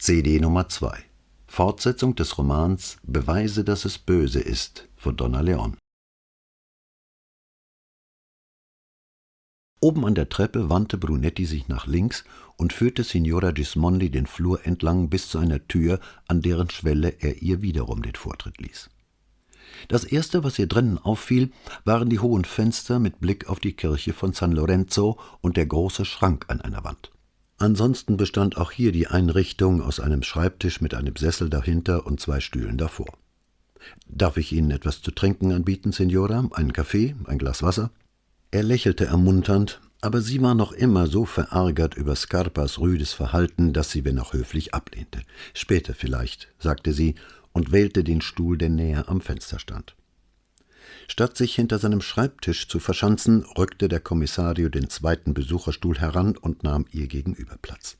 CD Nummer 2 Fortsetzung des Romans Beweise, dass es böse ist von Donna Leon. Oben an der Treppe wandte Brunetti sich nach links und führte Signora Gismondi den Flur entlang bis zu einer Tür, an deren Schwelle er ihr wiederum den Vortritt ließ. Das erste, was ihr drinnen auffiel, waren die hohen Fenster mit Blick auf die Kirche von San Lorenzo und der große Schrank an einer Wand. Ansonsten bestand auch hier die Einrichtung aus einem Schreibtisch mit einem Sessel dahinter und zwei Stühlen davor. Darf ich Ihnen etwas zu trinken anbieten, Signora? Einen Kaffee? Ein Glas Wasser? Er lächelte ermunternd, aber sie war noch immer so verärgert über Scarpas rüdes Verhalten, dass sie, wenn auch höflich, ablehnte. Später vielleicht, sagte sie und wählte den Stuhl, der näher am Fenster stand. Statt sich hinter seinem Schreibtisch zu verschanzen, rückte der Kommissario den zweiten Besucherstuhl heran und nahm ihr gegenüber Platz.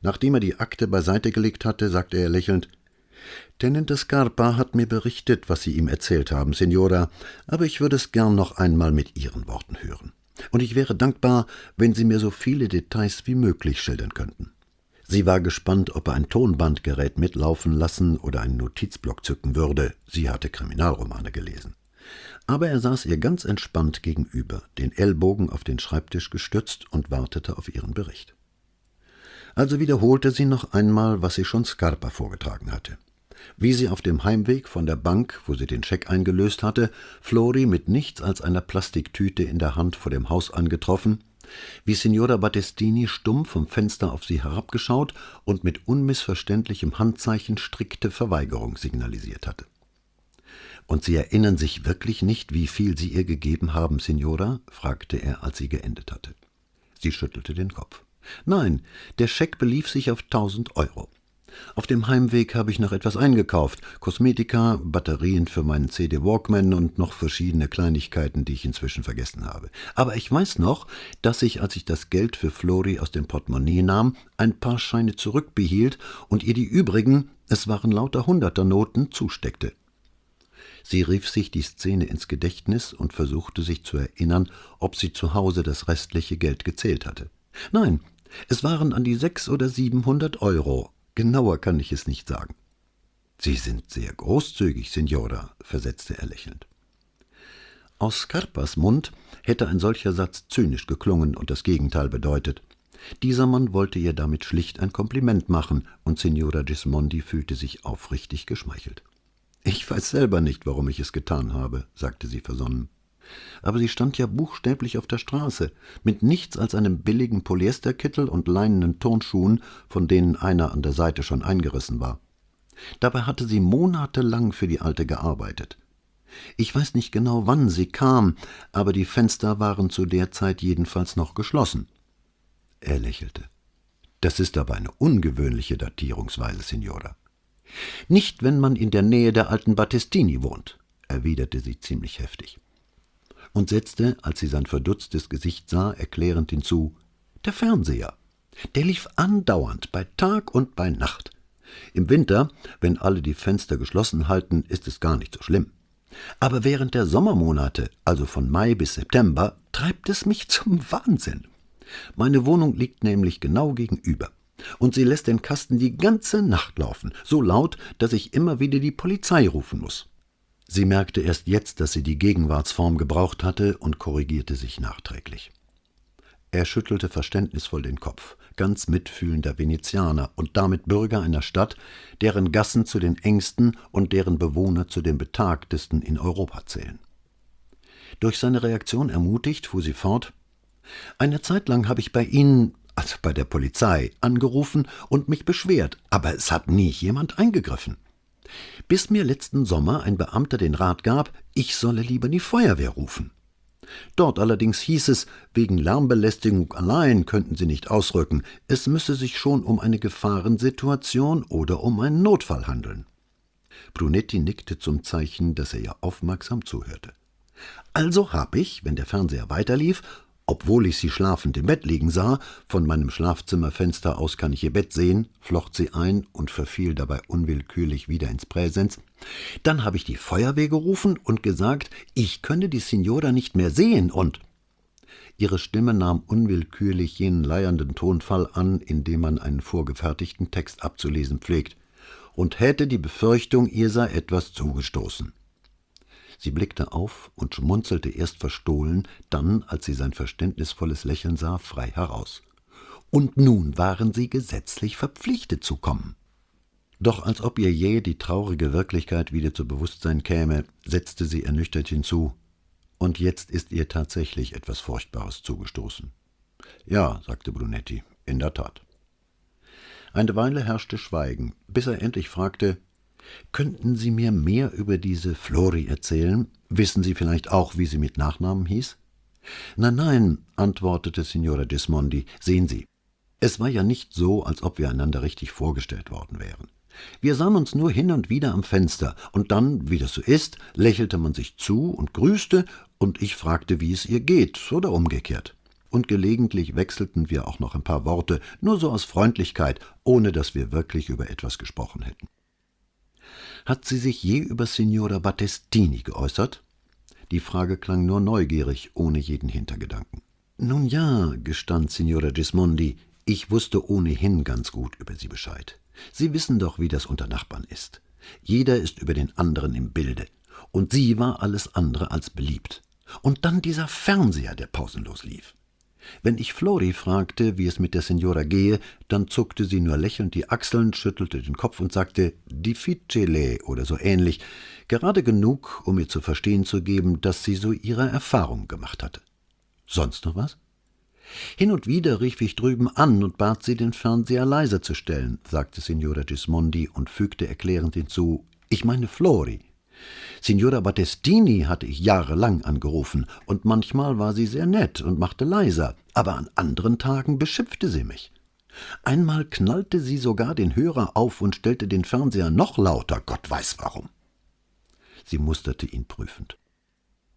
Nachdem er die Akte beiseite gelegt hatte, sagte er lächelnd Tenente Scarpa hat mir berichtet, was Sie ihm erzählt haben, Signora, aber ich würde es gern noch einmal mit Ihren Worten hören. Und ich wäre dankbar, wenn Sie mir so viele Details wie möglich schildern könnten. Sie war gespannt, ob er ein Tonbandgerät mitlaufen lassen oder einen Notizblock zücken würde. Sie hatte Kriminalromane gelesen aber er saß ihr ganz entspannt gegenüber, den Ellbogen auf den Schreibtisch gestützt und wartete auf ihren Bericht. Also wiederholte sie noch einmal, was sie schon Scarpa vorgetragen hatte. Wie sie auf dem Heimweg von der Bank, wo sie den Scheck eingelöst hatte, Flori mit nichts als einer Plastiktüte in der Hand vor dem Haus angetroffen, wie Signora Battestini stumm vom Fenster auf sie herabgeschaut und mit unmissverständlichem Handzeichen strikte Verweigerung signalisiert hatte. Und Sie erinnern sich wirklich nicht, wie viel Sie ihr gegeben haben, Signora? fragte er, als sie geendet hatte. Sie schüttelte den Kopf. Nein, der Scheck belief sich auf tausend Euro. Auf dem Heimweg habe ich noch etwas eingekauft: Kosmetika, Batterien für meinen CD Walkman und noch verschiedene Kleinigkeiten, die ich inzwischen vergessen habe. Aber ich weiß noch, dass ich, als ich das Geld für Flori aus dem Portemonnaie nahm, ein paar Scheine zurückbehielt und ihr die übrigen, es waren lauter Hunderternoten, zusteckte. Sie rief sich die Szene ins Gedächtnis und versuchte sich zu erinnern, ob sie zu Hause das restliche Geld gezählt hatte. Nein, es waren an die sechs oder siebenhundert Euro. Genauer kann ich es nicht sagen. Sie sind sehr großzügig, Signora, versetzte er lächelnd. Aus Scarpas Mund hätte ein solcher Satz zynisch geklungen und das Gegenteil bedeutet. Dieser Mann wollte ihr damit schlicht ein Kompliment machen, und Signora Gismondi fühlte sich aufrichtig geschmeichelt. Ich weiß selber nicht, warum ich es getan habe, sagte sie versonnen. Aber sie stand ja buchstäblich auf der Straße, mit nichts als einem billigen Polyesterkittel und leinenen Turnschuhen, von denen einer an der Seite schon eingerissen war. Dabei hatte sie monatelang für die Alte gearbeitet. Ich weiß nicht genau, wann sie kam, aber die Fenster waren zu der Zeit jedenfalls noch geschlossen. Er lächelte. Das ist aber eine ungewöhnliche Datierungsweise, Signora. Nicht, wenn man in der Nähe der alten Battistini wohnt, erwiderte sie ziemlich heftig. Und setzte, als sie sein verdutztes Gesicht sah, erklärend hinzu: Der Fernseher. Der lief andauernd, bei Tag und bei Nacht. Im Winter, wenn alle die Fenster geschlossen halten, ist es gar nicht so schlimm. Aber während der Sommermonate, also von Mai bis September, treibt es mich zum Wahnsinn. Meine Wohnung liegt nämlich genau gegenüber und sie lässt den Kasten die ganze Nacht laufen, so laut, dass ich immer wieder die Polizei rufen muss. Sie merkte erst jetzt, dass sie die Gegenwartsform gebraucht hatte und korrigierte sich nachträglich. Er schüttelte verständnisvoll den Kopf, ganz mitfühlender Venezianer und damit Bürger einer Stadt, deren Gassen zu den engsten und deren Bewohner zu den betagtesten in Europa zählen. Durch seine Reaktion ermutigt, fuhr sie fort Eine Zeit lang habe ich bei Ihnen, also bei der Polizei, angerufen und mich beschwert, aber es hat nie jemand eingegriffen. Bis mir letzten Sommer ein Beamter den Rat gab, ich solle lieber die Feuerwehr rufen. Dort allerdings hieß es, wegen Lärmbelästigung allein könnten sie nicht ausrücken, es müsse sich schon um eine Gefahrensituation oder um einen Notfall handeln. Brunetti nickte zum Zeichen, dass er ihr aufmerksam zuhörte. Also hab ich, wenn der Fernseher weiterlief, obwohl ich sie schlafend im Bett liegen sah, von meinem Schlafzimmerfenster aus kann ich ihr Bett sehen, flocht sie ein und verfiel dabei unwillkürlich wieder ins Präsens. Dann habe ich die Feuerwehr gerufen und gesagt, ich könne die Signora nicht mehr sehen und Ihre Stimme nahm unwillkürlich jenen leiernden Tonfall an, in dem man einen vorgefertigten Text abzulesen pflegt, und hätte die Befürchtung, ihr sei etwas zugestoßen. Sie blickte auf und schmunzelte erst verstohlen, dann, als sie sein verständnisvolles Lächeln sah, frei heraus. Und nun waren sie gesetzlich verpflichtet zu kommen. Doch als ob ihr jäh die traurige Wirklichkeit wieder zu Bewusstsein käme, setzte sie ernüchtert hinzu, und jetzt ist ihr tatsächlich etwas Furchtbares zugestoßen. Ja, sagte Brunetti, in der Tat. Eine Weile herrschte Schweigen, bis er endlich fragte Könnten Sie mir mehr über diese Flori erzählen? Wissen Sie vielleicht auch, wie sie mit Nachnamen hieß? Nein, nein, antwortete Signora Gismondi, sehen Sie. Es war ja nicht so, als ob wir einander richtig vorgestellt worden wären. Wir sahen uns nur hin und wieder am Fenster, und dann, wie das so ist, lächelte man sich zu und grüßte, und ich fragte, wie es ihr geht, oder umgekehrt. Und gelegentlich wechselten wir auch noch ein paar Worte, nur so aus Freundlichkeit, ohne dass wir wirklich über etwas gesprochen hätten. Hat sie sich je über Signora Battestini geäußert? Die Frage klang nur neugierig, ohne jeden Hintergedanken. Nun ja, gestand Signora Gismondi, ich wusste ohnehin ganz gut über sie Bescheid. Sie wissen doch, wie das unter Nachbarn ist. Jeder ist über den anderen im Bilde. Und sie war alles andere als beliebt. Und dann dieser Fernseher, der pausenlos lief. Wenn ich Flori fragte, wie es mit der Signora gehe, dann zuckte sie nur lächelnd die Achseln, schüttelte den Kopf und sagte difficile oder so ähnlich, gerade genug, um mir zu verstehen zu geben, dass sie so ihre Erfahrung gemacht hatte. Sonst noch was? Hin und wieder rief ich drüben an und bat sie, den Fernseher leiser zu stellen, sagte Signora Gismondi und fügte erklärend hinzu, ich meine Flori. Signora Battestini hatte ich jahrelang angerufen, und manchmal war sie sehr nett und machte leiser, aber an anderen Tagen beschimpfte sie mich. Einmal knallte sie sogar den Hörer auf und stellte den Fernseher noch lauter, Gott weiß warum. Sie musterte ihn prüfend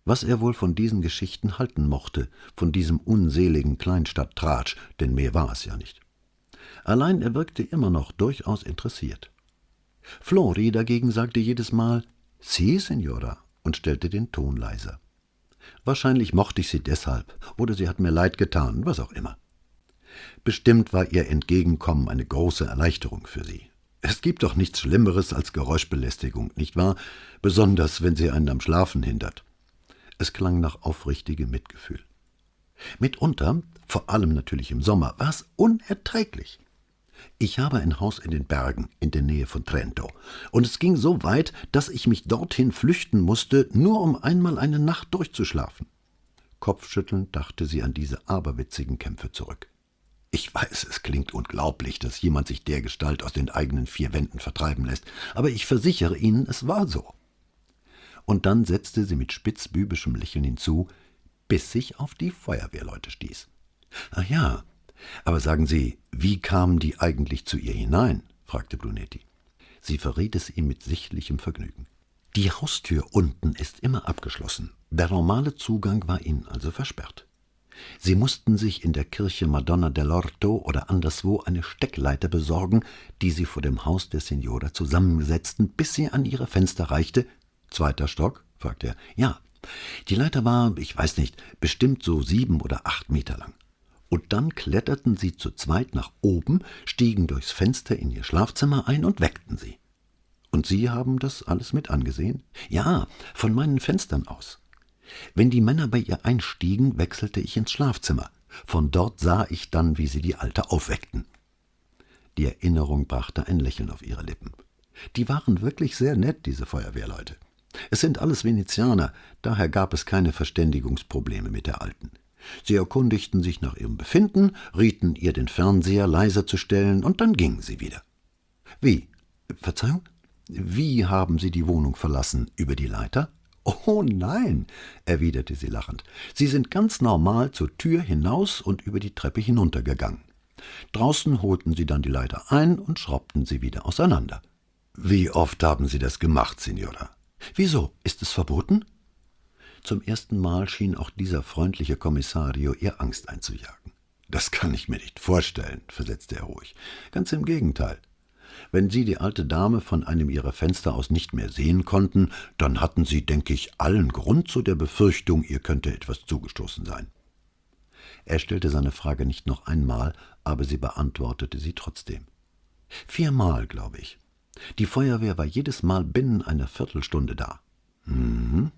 was er wohl von diesen Geschichten halten mochte, von diesem unseligen Kleinstadttratsch, denn mehr war es ja nicht. Allein er wirkte immer noch durchaus interessiert. Flori dagegen sagte jedes Mal Sie, Signora, und stellte den Ton leiser. Wahrscheinlich mochte ich sie deshalb, oder sie hat mir leid getan, was auch immer. Bestimmt war ihr Entgegenkommen eine große Erleichterung für sie. Es gibt doch nichts Schlimmeres als Geräuschbelästigung, nicht wahr? Besonders, wenn sie einen am Schlafen hindert. Es klang nach aufrichtigem Mitgefühl. Mitunter, vor allem natürlich im Sommer, war es unerträglich. Ich habe ein Haus in den Bergen in der Nähe von Trento, und es ging so weit, dass ich mich dorthin flüchten musste, nur um einmal eine Nacht durchzuschlafen. Kopfschüttelnd dachte sie an diese aberwitzigen Kämpfe zurück. Ich weiß, es klingt unglaublich, dass jemand sich dergestalt aus den eigenen vier Wänden vertreiben lässt, aber ich versichere Ihnen, es war so und dann setzte sie mit spitzbübischem Lächeln hinzu, bis sich auf die Feuerwehrleute stieß. Ach ja, aber sagen Sie, wie kamen die eigentlich zu ihr hinein? fragte Brunetti. Sie verriet es ihm mit sichtlichem Vergnügen. Die Haustür unten ist immer abgeschlossen. Der normale Zugang war ihnen also versperrt. Sie mussten sich in der Kirche Madonna dell'Orto oder anderswo eine Steckleiter besorgen, die sie vor dem Haus der Signora zusammensetzten, bis sie an ihre Fenster reichte Zweiter Stock? fragte er. Ja. Die Leiter war, ich weiß nicht, bestimmt so sieben oder acht Meter lang. Und dann kletterten sie zu zweit nach oben, stiegen durchs Fenster in ihr Schlafzimmer ein und weckten sie. Und Sie haben das alles mit angesehen? Ja, von meinen Fenstern aus. Wenn die Männer bei ihr einstiegen, wechselte ich ins Schlafzimmer. Von dort sah ich dann, wie sie die Alte aufweckten. Die Erinnerung brachte ein Lächeln auf ihre Lippen. Die waren wirklich sehr nett, diese Feuerwehrleute. Es sind alles Venezianer, daher gab es keine Verständigungsprobleme mit der Alten. Sie erkundigten sich nach ihrem Befinden, rieten ihr, den Fernseher leiser zu stellen, und dann gingen sie wieder. Wie? Verzeihung? Wie haben Sie die Wohnung verlassen? Über die Leiter? Oh nein, erwiderte sie lachend. Sie sind ganz normal zur Tür hinaus und über die Treppe hinuntergegangen. Draußen holten sie dann die Leiter ein und schraubten sie wieder auseinander. Wie oft haben Sie das gemacht, Signora? Wieso? Ist es verboten? Zum ersten Mal schien auch dieser freundliche Kommissario ihr Angst einzujagen. Das kann ich mir nicht vorstellen, versetzte er ruhig. Ganz im Gegenteil. Wenn Sie die alte Dame von einem Ihrer Fenster aus nicht mehr sehen konnten, dann hatten Sie, denke ich, allen Grund zu der Befürchtung, ihr könnte etwas zugestoßen sein. Er stellte seine Frage nicht noch einmal, aber sie beantwortete sie trotzdem. Viermal, glaube ich. Die Feuerwehr war jedes Mal binnen einer Viertelstunde da. Hm,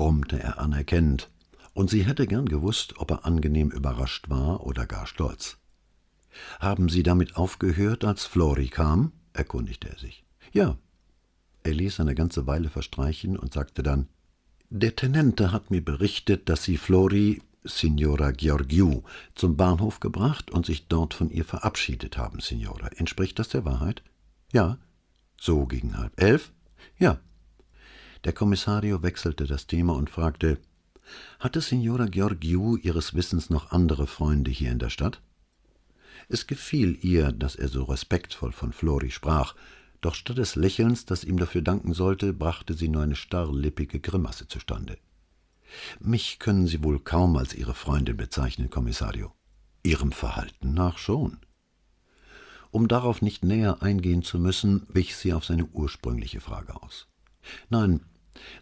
brummte er anerkennend, und sie hätte gern gewusst, ob er angenehm überrascht war oder gar stolz. Haben Sie damit aufgehört, als Flori kam? erkundigte er sich. Ja. Er ließ eine ganze Weile verstreichen und sagte dann Der Tenente hat mir berichtet, dass Sie Flori, Signora Georgiou, zum Bahnhof gebracht und sich dort von ihr verabschiedet haben, Signora. Entspricht das der Wahrheit? Ja. So gegen halb elf? Ja. Der Kommissario wechselte das Thema und fragte Hatte Signora Georgiou ihres Wissens noch andere Freunde hier in der Stadt? Es gefiel ihr, dass er so respektvoll von Flori sprach, doch statt des Lächelns, das ihm dafür danken sollte, brachte sie nur eine starrlippige Grimasse zustande. Mich können Sie wohl kaum als Ihre Freundin bezeichnen, Kommissario. Ihrem Verhalten nach schon. Um darauf nicht näher eingehen zu müssen, wich sie auf seine ursprüngliche Frage aus. Nein,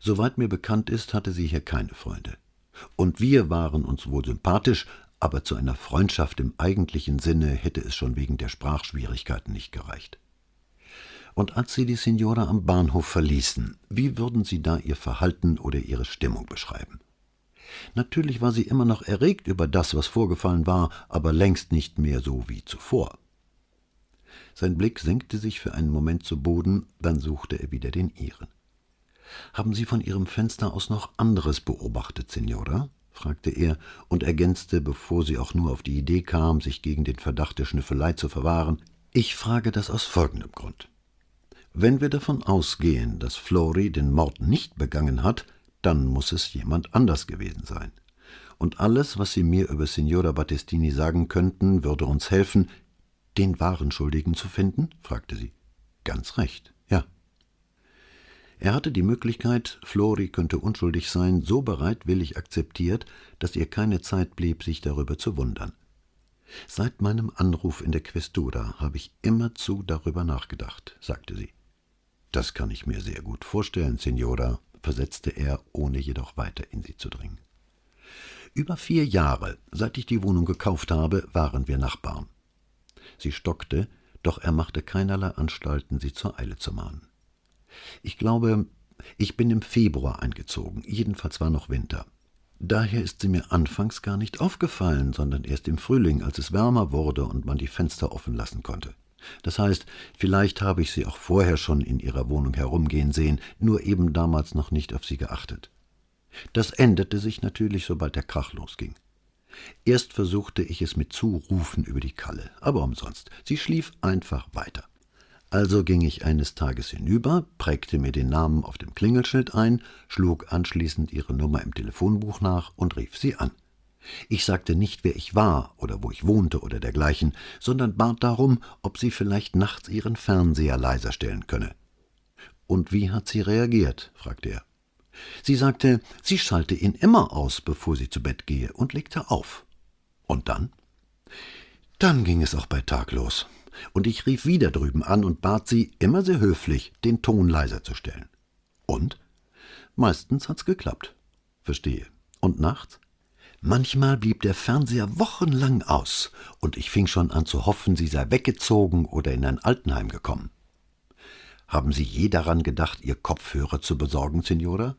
soweit mir bekannt ist, hatte sie hier keine Freunde. Und wir waren uns wohl sympathisch, aber zu einer Freundschaft im eigentlichen Sinne hätte es schon wegen der Sprachschwierigkeiten nicht gereicht. Und als Sie die Signora am Bahnhof verließen, wie würden Sie da Ihr Verhalten oder Ihre Stimmung beschreiben? Natürlich war sie immer noch erregt über das, was vorgefallen war, aber längst nicht mehr so wie zuvor. Sein Blick senkte sich für einen Moment zu Boden, dann suchte er wieder den ihren. Haben Sie von Ihrem Fenster aus noch anderes beobachtet, Signora? fragte er und ergänzte, bevor sie auch nur auf die Idee kam, sich gegen den Verdacht der Schnüffelei zu verwahren, ich frage das aus folgendem Grund. Wenn wir davon ausgehen, dass Flori den Mord nicht begangen hat, dann muss es jemand anders gewesen sein. Und alles, was Sie mir über Signora Battistini sagen könnten, würde uns helfen, den wahren Schuldigen zu finden? fragte sie. Ganz recht, ja. Er hatte die Möglichkeit, Flori könnte unschuldig sein, so bereitwillig akzeptiert, dass ihr keine Zeit blieb, sich darüber zu wundern. Seit meinem Anruf in der Questura habe ich immerzu darüber nachgedacht, sagte sie. Das kann ich mir sehr gut vorstellen, Signora, versetzte er, ohne jedoch weiter in sie zu dringen. Über vier Jahre, seit ich die Wohnung gekauft habe, waren wir Nachbarn. Sie stockte, doch er machte keinerlei Anstalten, sie zur Eile zu mahnen. Ich glaube, ich bin im Februar eingezogen, jedenfalls war noch Winter. Daher ist sie mir anfangs gar nicht aufgefallen, sondern erst im Frühling, als es wärmer wurde und man die Fenster offen lassen konnte. Das heißt, vielleicht habe ich sie auch vorher schon in ihrer Wohnung herumgehen sehen, nur eben damals noch nicht auf sie geachtet. Das änderte sich natürlich, sobald der Krach losging. Erst versuchte ich es mit Zurufen über die Kalle, aber umsonst. Sie schlief einfach weiter. Also ging ich eines Tages hinüber, prägte mir den Namen auf dem Klingelschild ein, schlug anschließend ihre Nummer im Telefonbuch nach und rief sie an. Ich sagte nicht, wer ich war oder wo ich wohnte oder dergleichen, sondern bat darum, ob sie vielleicht nachts ihren Fernseher leiser stellen könne. Und wie hat sie reagiert? fragte er. Sie sagte, sie schalte ihn immer aus, bevor sie zu Bett gehe, und legte auf. Und dann? Dann ging es auch bei Tag los und ich rief wieder drüben an und bat sie, immer sehr höflich, den Ton leiser zu stellen. Und? Meistens hat's geklappt. Verstehe. Und nachts? Manchmal blieb der Fernseher wochenlang aus, und ich fing schon an zu hoffen, sie sei weggezogen oder in ein Altenheim gekommen. Haben Sie je daran gedacht, Ihr Kopfhörer zu besorgen, Signora?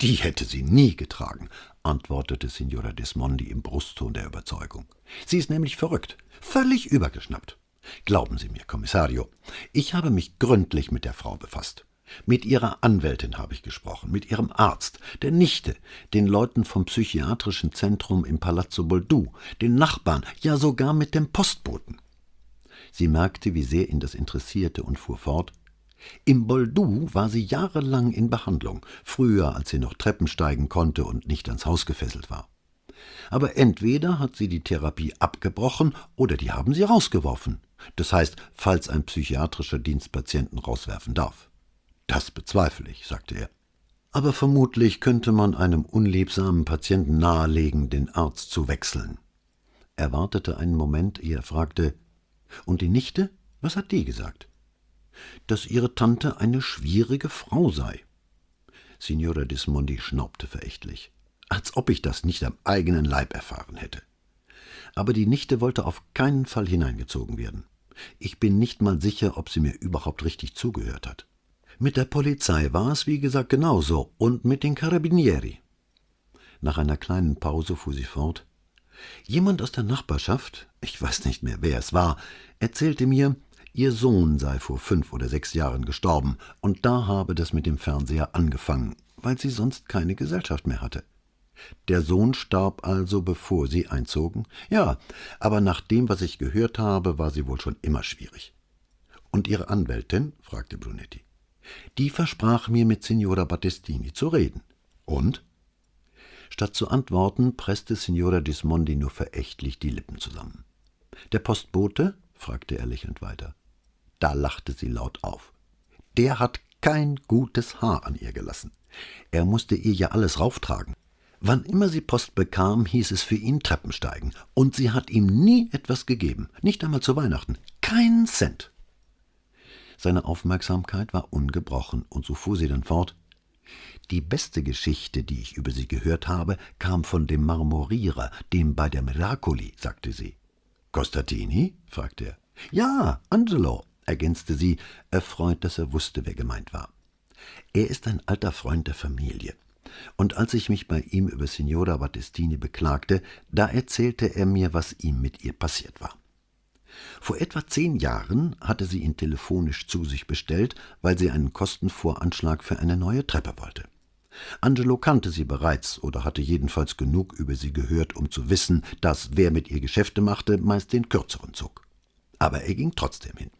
Die hätte sie nie getragen, antwortete Signora Dismondi im Brustton der Überzeugung. Sie ist nämlich verrückt, völlig übergeschnappt. Glauben Sie mir, Kommissario, ich habe mich gründlich mit der Frau befasst. Mit ihrer Anwältin habe ich gesprochen, mit ihrem Arzt, der Nichte, den Leuten vom psychiatrischen Zentrum im Palazzo Boldu, den Nachbarn, ja sogar mit dem Postboten. Sie merkte, wie sehr ihn das interessierte und fuhr fort. Im Boldu war sie jahrelang in Behandlung, früher als sie noch Treppen steigen konnte und nicht ans Haus gefesselt war. Aber entweder hat sie die Therapie abgebrochen oder die haben sie rausgeworfen. Das heißt, falls ein psychiatrischer Dienst Patienten rauswerfen darf. Das bezweifle ich, sagte er. Aber vermutlich könnte man einem unliebsamen Patienten nahelegen, den Arzt zu wechseln. Er wartete einen Moment, ehe er fragte, und die Nichte? Was hat die gesagt? Dass ihre Tante eine schwierige Frau sei. Signora Dismondi schnaubte verächtlich als ob ich das nicht am eigenen Leib erfahren hätte. aber die Nichte wollte auf keinen Fall hineingezogen werden. Ich bin nicht mal sicher, ob sie mir überhaupt richtig zugehört hat. Mit der Polizei war es, wie gesagt, genauso und mit den Carabinieri. Nach einer kleinen Pause fuhr sie fort. Jemand aus der Nachbarschaft, ich weiß nicht mehr, wer es war, erzählte mir, ihr Sohn sei vor fünf oder sechs Jahren gestorben, und da habe das mit dem Fernseher angefangen, weil sie sonst keine Gesellschaft mehr hatte. Der Sohn starb also, bevor Sie einzogen? Ja, aber nach dem, was ich gehört habe, war sie wohl schon immer schwierig. Und Ihre Anwältin? fragte Brunetti. Die versprach mir, mit Signora Battistini zu reden. Und? Statt zu antworten, presste Signora Dismondi nur verächtlich die Lippen zusammen. Der Postbote? fragte er lächelnd weiter. Da lachte sie laut auf. Der hat kein gutes Haar an ihr gelassen. Er musste ihr ja alles rauftragen. Wann immer sie Post bekam, hieß es für ihn Treppensteigen, und sie hat ihm nie etwas gegeben, nicht einmal zu Weihnachten, keinen Cent. Seine Aufmerksamkeit war ungebrochen, und so fuhr sie dann fort. Die beste Geschichte, die ich über sie gehört habe, kam von dem Marmorierer, dem bei der Miracoli, sagte sie. Costatini? fragte er. Ja, Angelo, ergänzte sie, erfreut, dass er wusste, wer gemeint war. Er ist ein alter Freund der Familie und als ich mich bei ihm über Signora Battistini beklagte, da erzählte er mir, was ihm mit ihr passiert war. Vor etwa zehn Jahren hatte sie ihn telefonisch zu sich bestellt, weil sie einen Kostenvoranschlag für eine neue Treppe wollte. Angelo kannte sie bereits oder hatte jedenfalls genug über sie gehört, um zu wissen, dass wer mit ihr Geschäfte machte, meist den kürzeren zog. Aber er ging trotzdem hin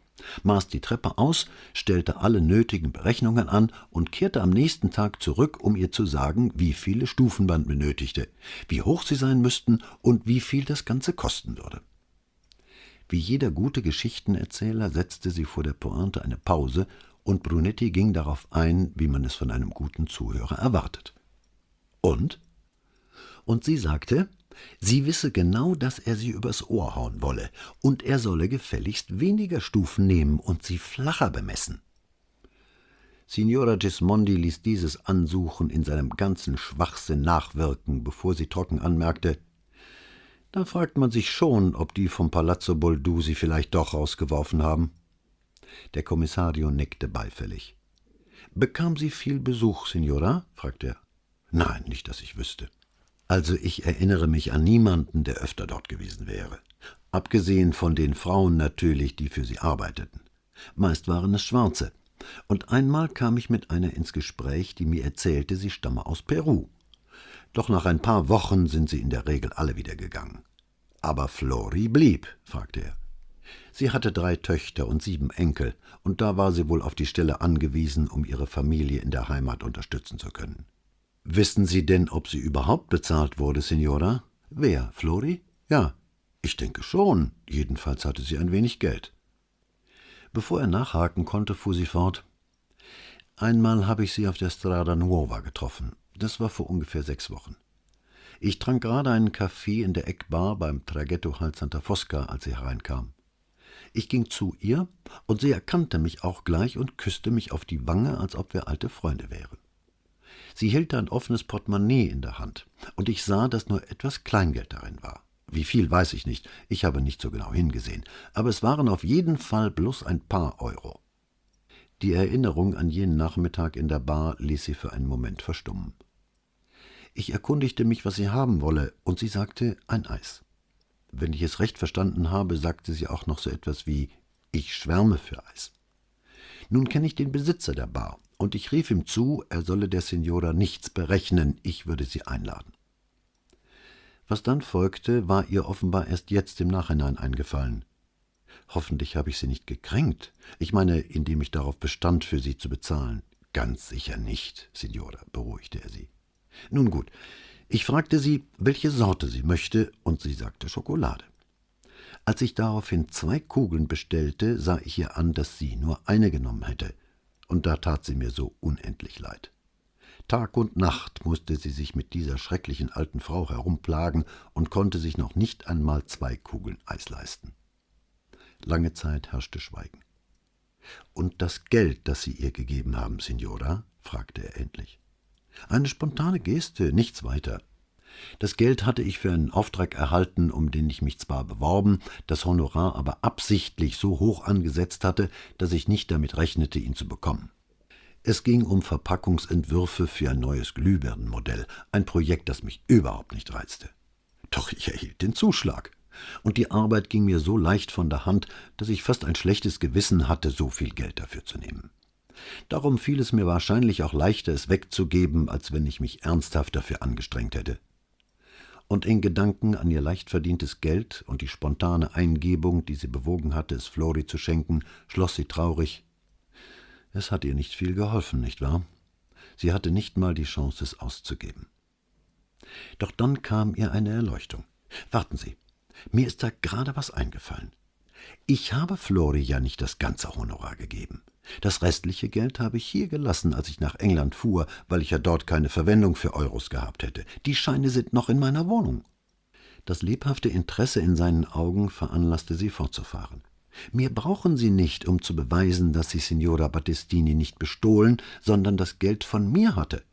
maß die Treppe aus, stellte alle nötigen Berechnungen an und kehrte am nächsten Tag zurück, um ihr zu sagen, wie viele Stufen man benötigte, wie hoch sie sein müssten und wie viel das Ganze kosten würde. Wie jeder gute Geschichtenerzähler setzte sie vor der Pointe eine Pause, und Brunetti ging darauf ein, wie man es von einem guten Zuhörer erwartet. Und? Und sie sagte, Sie wisse genau, dass er sie übers Ohr hauen wolle, und er solle gefälligst weniger Stufen nehmen und sie flacher bemessen. Signora Gismondi ließ dieses Ansuchen in seinem ganzen Schwachsinn nachwirken, bevor sie trocken anmerkte, da fragt man sich schon, ob die vom Palazzo Boldu sie vielleicht doch rausgeworfen haben. Der Kommissario nickte beifällig. Bekam sie viel Besuch, Signora? fragte er. Nein, nicht, dass ich wüsste. Also ich erinnere mich an niemanden, der öfter dort gewesen wäre. Abgesehen von den Frauen natürlich, die für sie arbeiteten. Meist waren es Schwarze. Und einmal kam ich mit einer ins Gespräch, die mir erzählte, sie stamme aus Peru. Doch nach ein paar Wochen sind sie in der Regel alle wieder gegangen. Aber Flori blieb, fragte er. Sie hatte drei Töchter und sieben Enkel, und da war sie wohl auf die Stelle angewiesen, um ihre Familie in der Heimat unterstützen zu können. Wissen Sie denn, ob sie überhaupt bezahlt wurde, Signora? Wer, Flori? Ja, ich denke schon. Jedenfalls hatte sie ein wenig Geld. Bevor er nachhaken konnte, fuhr sie fort. Einmal habe ich sie auf der Strada Nuova getroffen. Das war vor ungefähr sechs Wochen. Ich trank gerade einen Kaffee in der Eckbar beim Traghetto Hal Santa Fosca, als sie hereinkam. Ich ging zu ihr, und sie erkannte mich auch gleich und küsste mich auf die Wange, als ob wir alte Freunde wären. Sie hielt ein offenes Portemonnaie in der Hand, und ich sah, dass nur etwas Kleingeld darin war. Wie viel weiß ich nicht, ich habe nicht so genau hingesehen, aber es waren auf jeden Fall bloß ein paar Euro. Die Erinnerung an jenen Nachmittag in der Bar ließ sie für einen Moment verstummen. Ich erkundigte mich, was sie haben wolle, und sie sagte ein Eis. Wenn ich es recht verstanden habe, sagte sie auch noch so etwas wie Ich schwärme für Eis. Nun kenne ich den Besitzer der Bar, und ich rief ihm zu, er solle der Signora nichts berechnen, ich würde sie einladen. Was dann folgte, war ihr offenbar erst jetzt im Nachhinein eingefallen. Hoffentlich habe ich sie nicht gekränkt. Ich meine, indem ich darauf bestand, für sie zu bezahlen. Ganz sicher nicht, Signora, beruhigte er sie. Nun gut, ich fragte sie, welche Sorte sie möchte, und sie sagte Schokolade. Als ich daraufhin zwei Kugeln bestellte, sah ich ihr an, dass sie nur eine genommen hätte und da tat sie mir so unendlich leid. Tag und Nacht musste sie sich mit dieser schrecklichen alten Frau herumplagen und konnte sich noch nicht einmal zwei Kugeln Eis leisten. Lange Zeit herrschte Schweigen. Und das Geld, das Sie ihr gegeben haben, Signora? fragte er endlich. Eine spontane Geste, nichts weiter. Das Geld hatte ich für einen Auftrag erhalten, um den ich mich zwar beworben, das Honorar aber absichtlich so hoch angesetzt hatte, dass ich nicht damit rechnete, ihn zu bekommen. Es ging um Verpackungsentwürfe für ein neues Glühbirnenmodell, ein Projekt, das mich überhaupt nicht reizte. Doch ich erhielt den Zuschlag. Und die Arbeit ging mir so leicht von der Hand, dass ich fast ein schlechtes Gewissen hatte, so viel Geld dafür zu nehmen. Darum fiel es mir wahrscheinlich auch leichter, es wegzugeben, als wenn ich mich ernsthaft dafür angestrengt hätte und in Gedanken an ihr leicht verdientes Geld und die spontane Eingebung, die sie bewogen hatte, es Flori zu schenken, schloss sie traurig Es hat ihr nicht viel geholfen, nicht wahr? Sie hatte nicht mal die Chance, es auszugeben. Doch dann kam ihr eine Erleuchtung. Warten Sie, mir ist da gerade was eingefallen. Ich habe Flori ja nicht das ganze Honorar gegeben. Das restliche Geld habe ich hier gelassen, als ich nach England fuhr, weil ich ja dort keine Verwendung für Euros gehabt hätte. Die Scheine sind noch in meiner Wohnung. Das lebhafte Interesse in seinen Augen veranlasste sie fortzufahren. Mir brauchen Sie nicht, um zu beweisen, dass Sie Signora Battistini nicht bestohlen, sondern das Geld von mir hatte.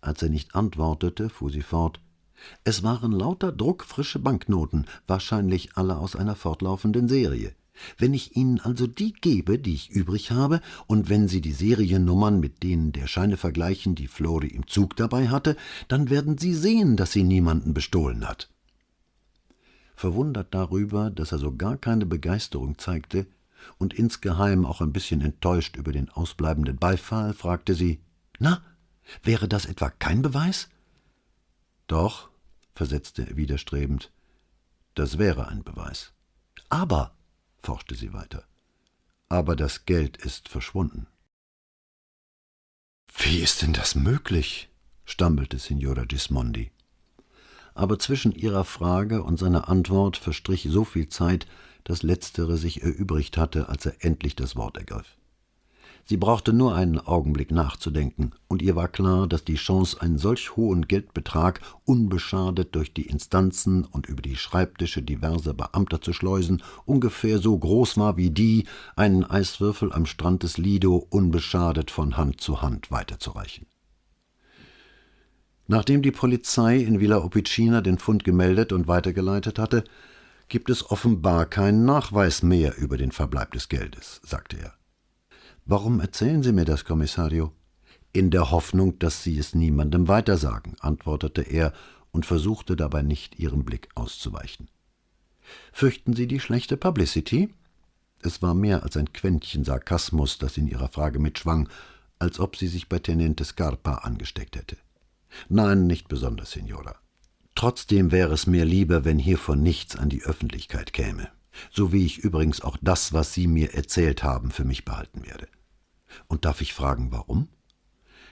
Als er nicht antwortete, fuhr sie fort. Es waren lauter druckfrische Banknoten, wahrscheinlich alle aus einer fortlaufenden Serie. Wenn ich Ihnen also die gebe, die ich übrig habe, und wenn Sie die Seriennummern mit denen der Scheine vergleichen, die Flori im Zug dabei hatte, dann werden Sie sehen, dass sie niemanden bestohlen hat. Verwundert darüber, dass er so gar keine Begeisterung zeigte und insgeheim auch ein bisschen enttäuscht über den ausbleibenden Beifall, fragte sie: Na, wäre das etwa kein Beweis? Doch, versetzte er widerstrebend, das wäre ein Beweis. Aber, forschte sie weiter. Aber das Geld ist verschwunden. Wie ist denn das möglich? stammelte Signora Gismondi. Aber zwischen ihrer Frage und seiner Antwort verstrich so viel Zeit, dass letztere sich erübrigt hatte, als er endlich das Wort ergriff. Sie brauchte nur einen Augenblick nachzudenken, und ihr war klar, dass die Chance, einen solch hohen Geldbetrag unbeschadet durch die Instanzen und über die Schreibtische diverser Beamter zu schleusen, ungefähr so groß war wie die, einen Eiswürfel am Strand des Lido unbeschadet von Hand zu Hand weiterzureichen. Nachdem die Polizei in Villa Opicina den Fund gemeldet und weitergeleitet hatte, gibt es offenbar keinen Nachweis mehr über den Verbleib des Geldes, sagte er. Warum erzählen Sie mir das, Kommissario? In der Hoffnung, dass Sie es niemandem weitersagen, antwortete er und versuchte dabei nicht, ihrem Blick auszuweichen. Fürchten Sie die schlechte Publicity? Es war mehr als ein Quäntchen Sarkasmus, das in ihrer Frage mitschwang, als ob sie sich bei Tenente Scarpa angesteckt hätte. Nein, nicht besonders, Signora. Trotzdem wäre es mir lieber, wenn hiervon nichts an die Öffentlichkeit käme so wie ich übrigens auch das, was Sie mir erzählt haben, für mich behalten werde. Und darf ich fragen, warum?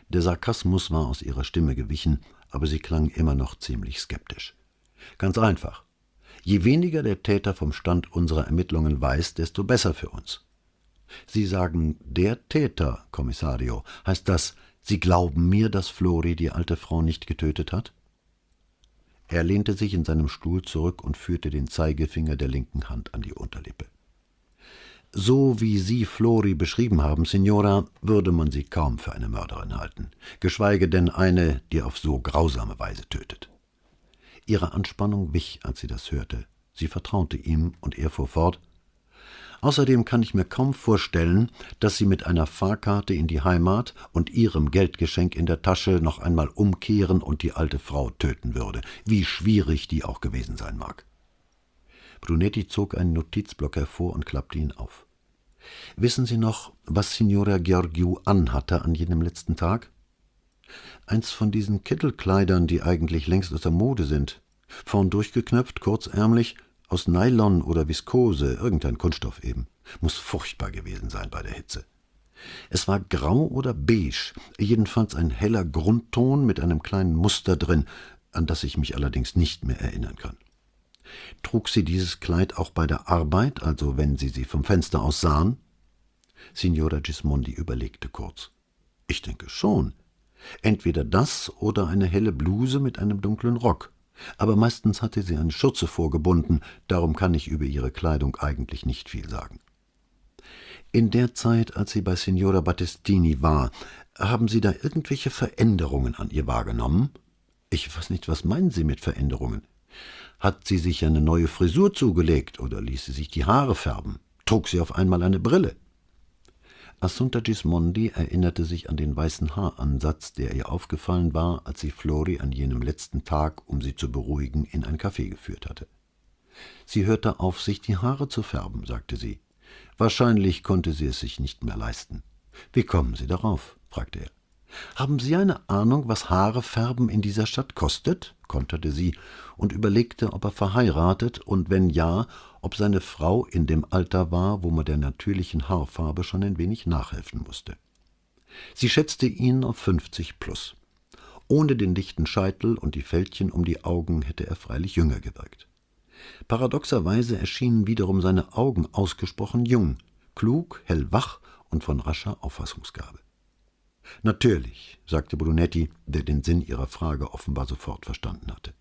Der Sarkasmus war aus ihrer Stimme gewichen, aber sie klang immer noch ziemlich skeptisch. Ganz einfach. Je weniger der Täter vom Stand unserer Ermittlungen weiß, desto besser für uns. Sie sagen der Täter, Kommissario. Heißt das, Sie glauben mir, dass Flori die alte Frau nicht getötet hat? Er lehnte sich in seinem Stuhl zurück und führte den Zeigefinger der linken Hand an die Unterlippe. So wie Sie Flori beschrieben haben, Signora, würde man sie kaum für eine Mörderin halten, geschweige denn eine, die auf so grausame Weise tötet. Ihre Anspannung wich, als sie das hörte. Sie vertraute ihm, und er fuhr fort Außerdem kann ich mir kaum vorstellen, dass sie mit einer Fahrkarte in die Heimat und ihrem Geldgeschenk in der Tasche noch einmal umkehren und die alte Frau töten würde, wie schwierig die auch gewesen sein mag. Brunetti zog einen Notizblock hervor und klappte ihn auf. Wissen Sie noch, was Signora Georgiou anhatte an jenem letzten Tag? Eins von diesen Kittelkleidern, die eigentlich längst aus der Mode sind. Vorn durchgeknöpft, kurzärmlich, aus Nylon oder Viskose, irgendein Kunststoff eben. Muss furchtbar gewesen sein bei der Hitze. Es war grau oder beige, jedenfalls ein heller Grundton mit einem kleinen Muster drin, an das ich mich allerdings nicht mehr erinnern kann. Trug sie dieses Kleid auch bei der Arbeit, also wenn Sie sie vom Fenster aus sahen? Signora Gismondi überlegte kurz. Ich denke schon. Entweder das oder eine helle Bluse mit einem dunklen Rock aber meistens hatte sie eine Schürze vorgebunden, darum kann ich über ihre Kleidung eigentlich nicht viel sagen. In der Zeit, als sie bei Signora Battistini war, haben Sie da irgendwelche Veränderungen an ihr wahrgenommen? Ich weiß nicht, was meinen Sie mit Veränderungen? Hat sie sich eine neue Frisur zugelegt oder ließ sie sich die Haare färben? Trug sie auf einmal eine Brille? Assunta Gismondi erinnerte sich an den weißen Haaransatz, der ihr aufgefallen war, als sie Flori an jenem letzten Tag, um sie zu beruhigen, in ein Café geführt hatte. Sie hörte auf, sich die Haare zu färben, sagte sie. Wahrscheinlich konnte sie es sich nicht mehr leisten. Wie kommen Sie darauf? fragte er. Haben Sie eine Ahnung, was Haare färben in dieser Stadt kostet? konterte sie und überlegte, ob er verheiratet und wenn ja, ob seine Frau in dem Alter war, wo man der natürlichen Haarfarbe schon ein wenig nachhelfen musste. Sie schätzte ihn auf fünfzig plus. Ohne den dichten Scheitel und die Fältchen um die Augen hätte er freilich jünger gewirkt. Paradoxerweise erschienen wiederum seine Augen ausgesprochen jung, klug, hellwach und von rascher Auffassungsgabe. Natürlich, sagte Brunetti, der den Sinn ihrer Frage offenbar sofort verstanden hatte.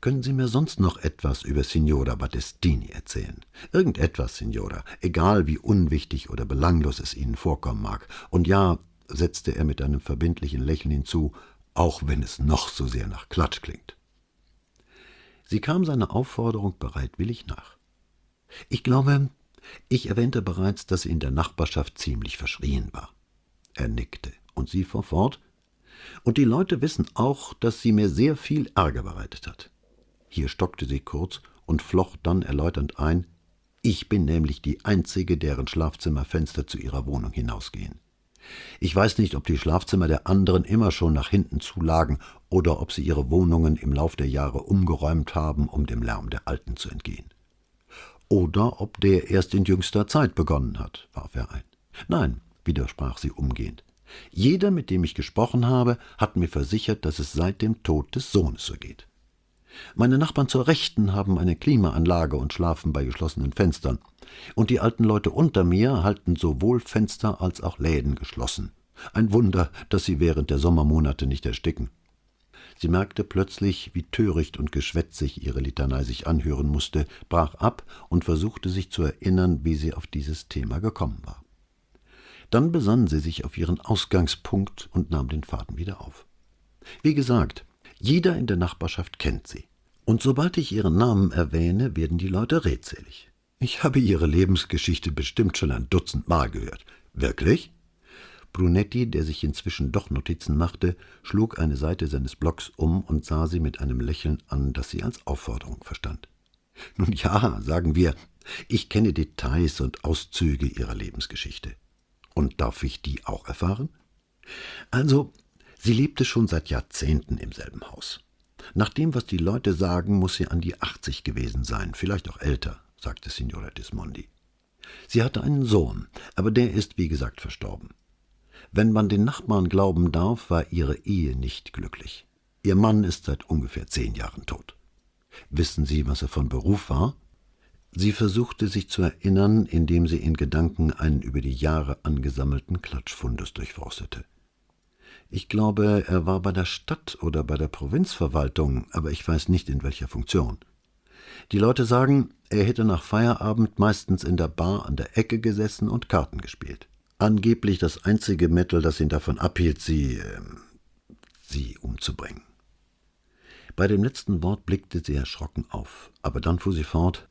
Können Sie mir sonst noch etwas über Signora Battestini erzählen? Irgendetwas, Signora, egal wie unwichtig oder belanglos es Ihnen vorkommen mag. Und ja, setzte er mit einem verbindlichen Lächeln hinzu, auch wenn es noch so sehr nach Klatsch klingt. Sie kam seiner Aufforderung bereitwillig nach. Ich glaube, ich erwähnte bereits, dass sie in der Nachbarschaft ziemlich verschrien war. Er nickte, und sie fuhr fort. Und die Leute wissen auch, dass sie mir sehr viel Ärger bereitet hat. Hier stockte sie kurz und flocht dann erläuternd ein, ich bin nämlich die Einzige, deren Schlafzimmerfenster zu ihrer Wohnung hinausgehen. Ich weiß nicht, ob die Schlafzimmer der anderen immer schon nach hinten zulagen oder ob sie ihre Wohnungen im Lauf der Jahre umgeräumt haben, um dem Lärm der Alten zu entgehen. Oder ob der erst in jüngster Zeit begonnen hat, warf er ein. Nein, widersprach sie umgehend. Jeder, mit dem ich gesprochen habe, hat mir versichert, dass es seit dem Tod des Sohnes so geht. Meine Nachbarn zur Rechten haben eine Klimaanlage und schlafen bei geschlossenen Fenstern. Und die alten Leute unter mir halten sowohl Fenster als auch Läden geschlossen. Ein Wunder, dass sie während der Sommermonate nicht ersticken. Sie merkte plötzlich, wie töricht und geschwätzig ihre Litanei sich anhören musste, brach ab und versuchte sich zu erinnern, wie sie auf dieses Thema gekommen war. Dann besann sie sich auf ihren Ausgangspunkt und nahm den Faden wieder auf. Wie gesagt, jeder in der Nachbarschaft kennt sie. Und sobald ich ihren Namen erwähne, werden die Leute redselig. Ich habe ihre Lebensgeschichte bestimmt schon ein Dutzend Mal gehört. Wirklich? Brunetti, der sich inzwischen doch Notizen machte, schlug eine Seite seines Blocks um und sah sie mit einem Lächeln an, das sie als Aufforderung verstand. Nun ja, sagen wir, ich kenne Details und Auszüge ihrer Lebensgeschichte. Und darf ich die auch erfahren? Also, sie lebte schon seit Jahrzehnten im selben Haus. Nach dem, was die Leute sagen, muss sie an die 80 gewesen sein, vielleicht auch älter, sagte Signora Dismondi. Sie hatte einen Sohn, aber der ist, wie gesagt, verstorben. Wenn man den Nachbarn glauben darf, war ihre Ehe nicht glücklich. Ihr Mann ist seit ungefähr zehn Jahren tot. Wissen Sie, was er von Beruf war? Sie versuchte sich zu erinnern, indem sie in Gedanken einen über die Jahre angesammelten Klatschfundus durchforstete. Ich glaube, er war bei der Stadt oder bei der Provinzverwaltung, aber ich weiß nicht in welcher Funktion. Die Leute sagen, er hätte nach Feierabend meistens in der Bar an der Ecke gesessen und Karten gespielt. Angeblich das einzige Mittel, das ihn davon abhielt, sie, äh, sie umzubringen. Bei dem letzten Wort blickte sie erschrocken auf, aber dann fuhr sie fort,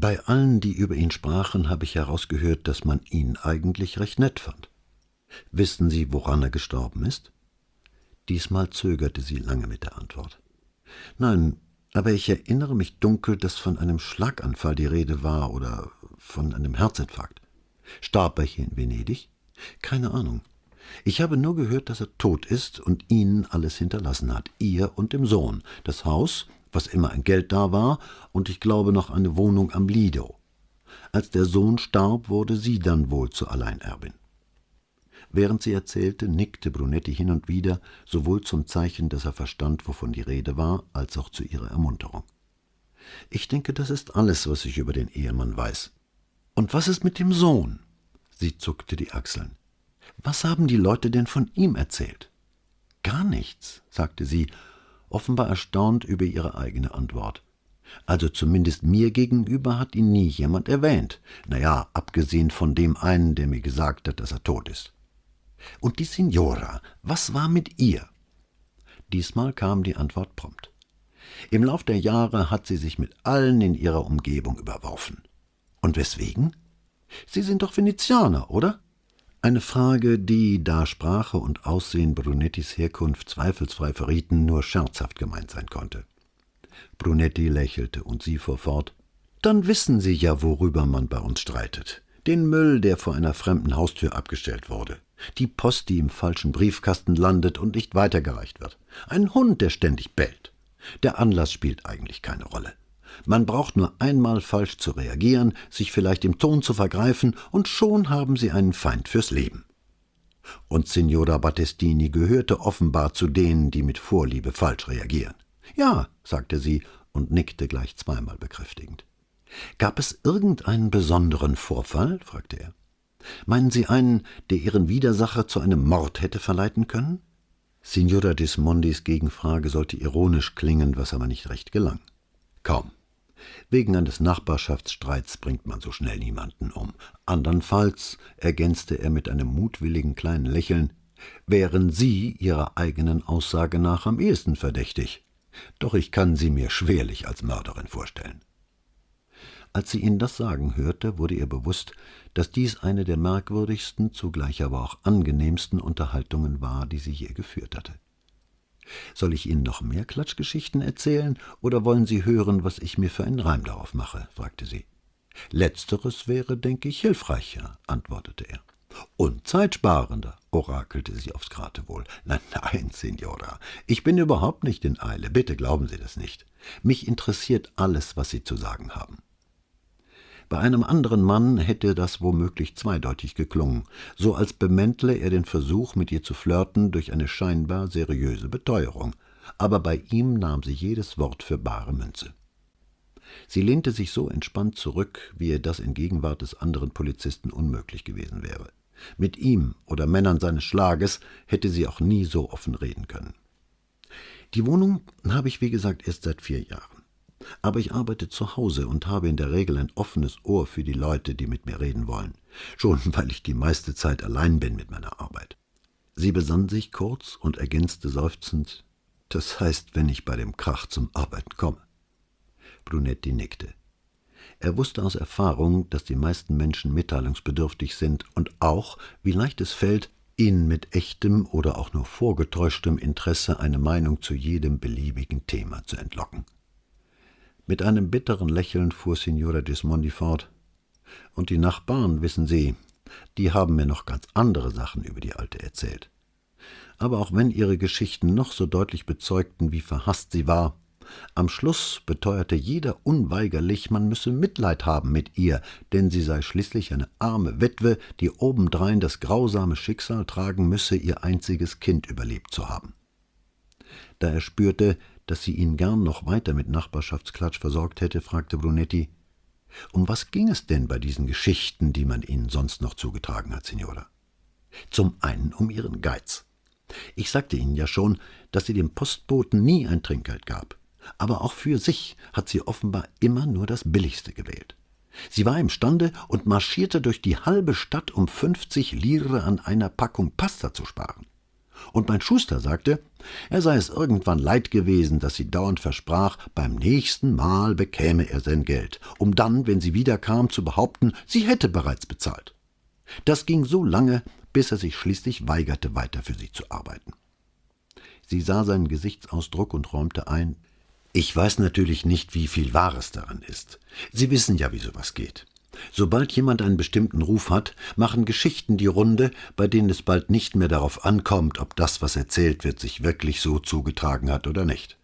bei allen, die über ihn sprachen, habe ich herausgehört, dass man ihn eigentlich recht nett fand. Wissen Sie, woran er gestorben ist? Diesmal zögerte sie lange mit der Antwort. Nein, aber ich erinnere mich dunkel, dass von einem Schlaganfall die Rede war oder von einem Herzinfarkt. Starb er hier in Venedig? Keine Ahnung. Ich habe nur gehört, dass er tot ist und Ihnen alles hinterlassen hat, ihr und dem Sohn, das Haus was immer an Geld da war, und ich glaube noch eine Wohnung am Lido. Als der Sohn starb, wurde sie dann wohl zur Alleinerbin. Während sie erzählte, nickte Brunetti hin und wieder, sowohl zum Zeichen, dass er verstand, wovon die Rede war, als auch zu ihrer Ermunterung. Ich denke, das ist alles, was ich über den Ehemann weiß. Und was ist mit dem Sohn? Sie zuckte die Achseln. Was haben die Leute denn von ihm erzählt? Gar nichts, sagte sie offenbar erstaunt über ihre eigene Antwort. Also zumindest mir gegenüber hat ihn nie jemand erwähnt. Naja, abgesehen von dem einen, der mir gesagt hat, dass er tot ist. Und die Signora, was war mit ihr? Diesmal kam die Antwort prompt. Im Lauf der Jahre hat sie sich mit allen in ihrer Umgebung überworfen. Und weswegen? Sie sind doch Venezianer, oder? Eine Frage, die, da Sprache und Aussehen Brunettis Herkunft zweifelsfrei verrieten, nur scherzhaft gemeint sein konnte. Brunetti lächelte und sie fuhr fort. Dann wissen Sie ja, worüber man bei uns streitet. Den Müll, der vor einer fremden Haustür abgestellt wurde. Die Post, die im falschen Briefkasten landet und nicht weitergereicht wird. Ein Hund, der ständig bellt. Der Anlass spielt eigentlich keine Rolle. Man braucht nur einmal falsch zu reagieren, sich vielleicht im Ton zu vergreifen, und schon haben Sie einen Feind fürs Leben. Und Signora Battestini gehörte offenbar zu denen, die mit Vorliebe falsch reagieren. Ja, sagte sie und nickte gleich zweimal bekräftigend. Gab es irgendeinen besonderen Vorfall? fragte er. Meinen Sie einen, der Ihren Widersacher zu einem Mord hätte verleiten können? Signora Dismondis Gegenfrage sollte ironisch klingen, was aber nicht recht gelang. Kaum. Wegen eines Nachbarschaftsstreits bringt man so schnell niemanden um. Andernfalls, ergänzte er mit einem mutwilligen kleinen Lächeln, wären Sie Ihrer eigenen Aussage nach am ehesten verdächtig. Doch ich kann Sie mir schwerlich als Mörderin vorstellen. Als sie ihn das sagen hörte, wurde ihr bewusst, dass dies eine der merkwürdigsten, zugleich aber auch angenehmsten Unterhaltungen war, die sie je geführt hatte. Soll ich Ihnen noch mehr Klatschgeschichten erzählen, oder wollen Sie hören, was ich mir für einen Reim darauf mache? fragte sie. Letzteres wäre, denke ich, hilfreicher, antwortete er. Und zeitsparender, orakelte sie aufs Geratewohl. Nein, nein, Signora, ich bin überhaupt nicht in Eile, bitte glauben Sie das nicht. Mich interessiert alles, was Sie zu sagen haben. Bei einem anderen Mann hätte das womöglich zweideutig geklungen, so als bemäntle er den Versuch, mit ihr zu flirten durch eine scheinbar seriöse Beteuerung, aber bei ihm nahm sie jedes Wort für bare Münze. Sie lehnte sich so entspannt zurück, wie ihr das in Gegenwart des anderen Polizisten unmöglich gewesen wäre. Mit ihm oder Männern seines Schlages hätte sie auch nie so offen reden können. Die Wohnung habe ich, wie gesagt, erst seit vier Jahren aber ich arbeite zu Hause und habe in der Regel ein offenes Ohr für die Leute, die mit mir reden wollen, schon weil ich die meiste Zeit allein bin mit meiner Arbeit. Sie besann sich kurz und ergänzte seufzend Das heißt, wenn ich bei dem Krach zum Arbeiten komme. Brunetti nickte. Er wusste aus Erfahrung, dass die meisten Menschen mitteilungsbedürftig sind und auch, wie leicht es fällt, ihnen mit echtem oder auch nur vorgetäuschtem Interesse eine Meinung zu jedem beliebigen Thema zu entlocken. Mit einem bitteren Lächeln fuhr Signora Gismondi fort. Und die Nachbarn, wissen Sie, die haben mir noch ganz andere Sachen über die Alte erzählt. Aber auch wenn ihre Geschichten noch so deutlich bezeugten, wie verhasst sie war, am Schluss beteuerte jeder unweigerlich, man müsse Mitleid haben mit ihr, denn sie sei schließlich eine arme Witwe, die obendrein das grausame Schicksal tragen müsse, ihr einziges Kind überlebt zu haben. Da er spürte, dass sie ihn gern noch weiter mit Nachbarschaftsklatsch versorgt hätte, fragte Brunetti, um was ging es denn bei diesen Geschichten, die man Ihnen sonst noch zugetragen hat, Signora? Zum einen um Ihren Geiz. Ich sagte Ihnen ja schon, dass sie dem Postboten nie ein Trinkgeld gab. Aber auch für sich hat sie offenbar immer nur das Billigste gewählt. Sie war imstande und marschierte durch die halbe Stadt, um fünfzig Lire an einer Packung Pasta zu sparen und mein Schuster sagte, er sei es irgendwann leid gewesen, dass sie dauernd versprach, beim nächsten Mal bekäme er sein Geld, um dann, wenn sie wiederkam, zu behaupten, sie hätte bereits bezahlt. Das ging so lange, bis er sich schließlich weigerte, weiter für sie zu arbeiten. Sie sah seinen Gesichtsausdruck und räumte ein, ich weiß natürlich nicht, wie viel Wahres daran ist. Sie wissen ja, wie sowas geht. Sobald jemand einen bestimmten Ruf hat, machen Geschichten die Runde, bei denen es bald nicht mehr darauf ankommt, ob das, was erzählt wird, sich wirklich so zugetragen hat oder nicht.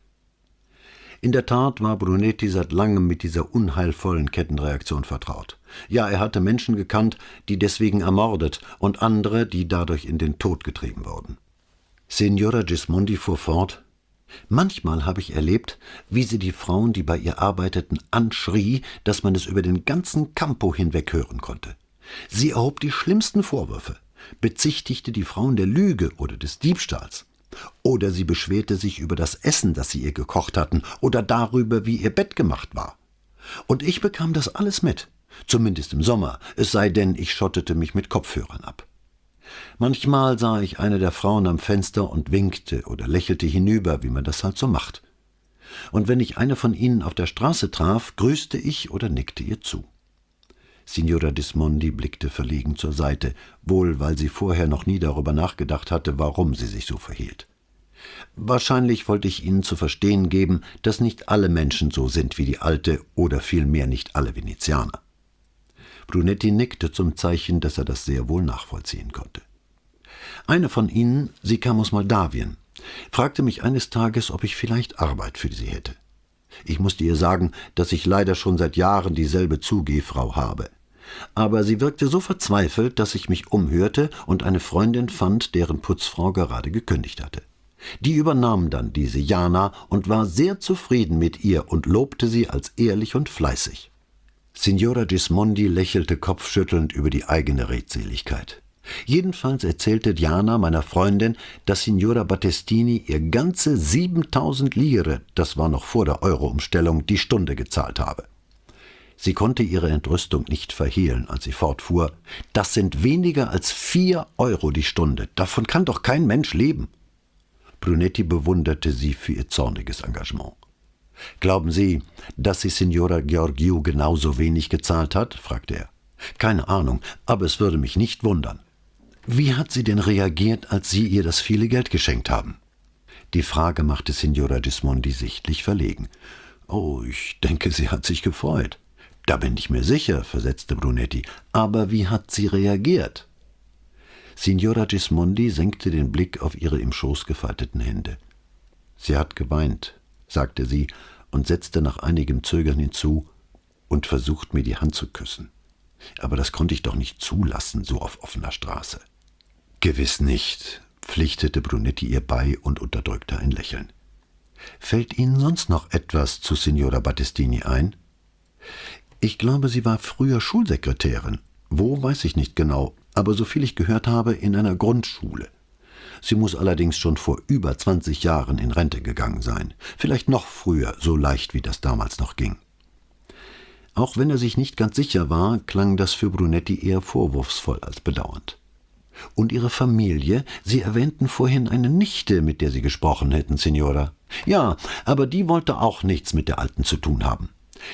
In der Tat war Brunetti seit langem mit dieser unheilvollen Kettenreaktion vertraut. Ja, er hatte Menschen gekannt, die deswegen ermordet und andere, die dadurch in den Tod getrieben wurden. Signora Gismondi fuhr fort, Manchmal habe ich erlebt, wie sie die Frauen, die bei ihr arbeiteten, anschrie, dass man es über den ganzen Campo hinweg hören konnte. Sie erhob die schlimmsten Vorwürfe, bezichtigte die Frauen der Lüge oder des Diebstahls. Oder sie beschwerte sich über das Essen, das sie ihr gekocht hatten, oder darüber, wie ihr Bett gemacht war. Und ich bekam das alles mit, zumindest im Sommer, es sei denn, ich schottete mich mit Kopfhörern ab. Manchmal sah ich eine der Frauen am Fenster und winkte oder lächelte hinüber, wie man das halt so macht. Und wenn ich eine von ihnen auf der Straße traf, grüßte ich oder nickte ihr zu. Signora Dismondi blickte verlegen zur Seite, wohl weil sie vorher noch nie darüber nachgedacht hatte, warum sie sich so verhielt. Wahrscheinlich wollte ich Ihnen zu verstehen geben, dass nicht alle Menschen so sind wie die alte oder vielmehr nicht alle Venezianer. Brunetti nickte zum Zeichen, dass er das sehr wohl nachvollziehen konnte. Eine von ihnen, sie kam aus Moldawien, fragte mich eines Tages, ob ich vielleicht Arbeit für sie hätte. Ich musste ihr sagen, dass ich leider schon seit Jahren dieselbe Zugehfrau habe. Aber sie wirkte so verzweifelt, dass ich mich umhörte und eine Freundin fand, deren Putzfrau gerade gekündigt hatte. Die übernahm dann diese Jana und war sehr zufrieden mit ihr und lobte sie als ehrlich und fleißig. Signora Gismondi lächelte kopfschüttelnd über die eigene Redseligkeit. Jedenfalls erzählte Diana meiner Freundin, dass Signora Battestini ihr ganze 7000 Lire, das war noch vor der Euro-Umstellung, die Stunde gezahlt habe. Sie konnte ihre Entrüstung nicht verhehlen, als sie fortfuhr. Das sind weniger als vier Euro die Stunde. Davon kann doch kein Mensch leben. Brunetti bewunderte sie für ihr zorniges Engagement. Glauben Sie, dass sie Signora Georgiou genauso wenig gezahlt hat? fragte er. Keine Ahnung, aber es würde mich nicht wundern. Wie hat sie denn reagiert, als Sie ihr das viele Geld geschenkt haben? Die Frage machte Signora Gismondi sichtlich verlegen. Oh, ich denke, sie hat sich gefreut. Da bin ich mir sicher, versetzte Brunetti. Aber wie hat sie reagiert? Signora Gismondi senkte den Blick auf ihre im Schoß gefalteten Hände. Sie hat geweint, sagte sie und setzte nach einigem Zögern hinzu und versucht mir die Hand zu küssen. Aber das konnte ich doch nicht zulassen, so auf offener Straße. Gewiss nicht, pflichtete Brunetti ihr bei und unterdrückte ein Lächeln. Fällt Ihnen sonst noch etwas zu Signora Battistini ein? Ich glaube, sie war früher Schulsekretärin. Wo weiß ich nicht genau, aber soviel ich gehört habe, in einer Grundschule. Sie muss allerdings schon vor über 20 Jahren in Rente gegangen sein, vielleicht noch früher, so leicht wie das damals noch ging. Auch wenn er sich nicht ganz sicher war, klang das für Brunetti eher vorwurfsvoll als bedauernd. Und Ihre Familie? Sie erwähnten vorhin eine Nichte, mit der Sie gesprochen hätten, Signora. Ja, aber die wollte auch nichts mit der Alten zu tun haben.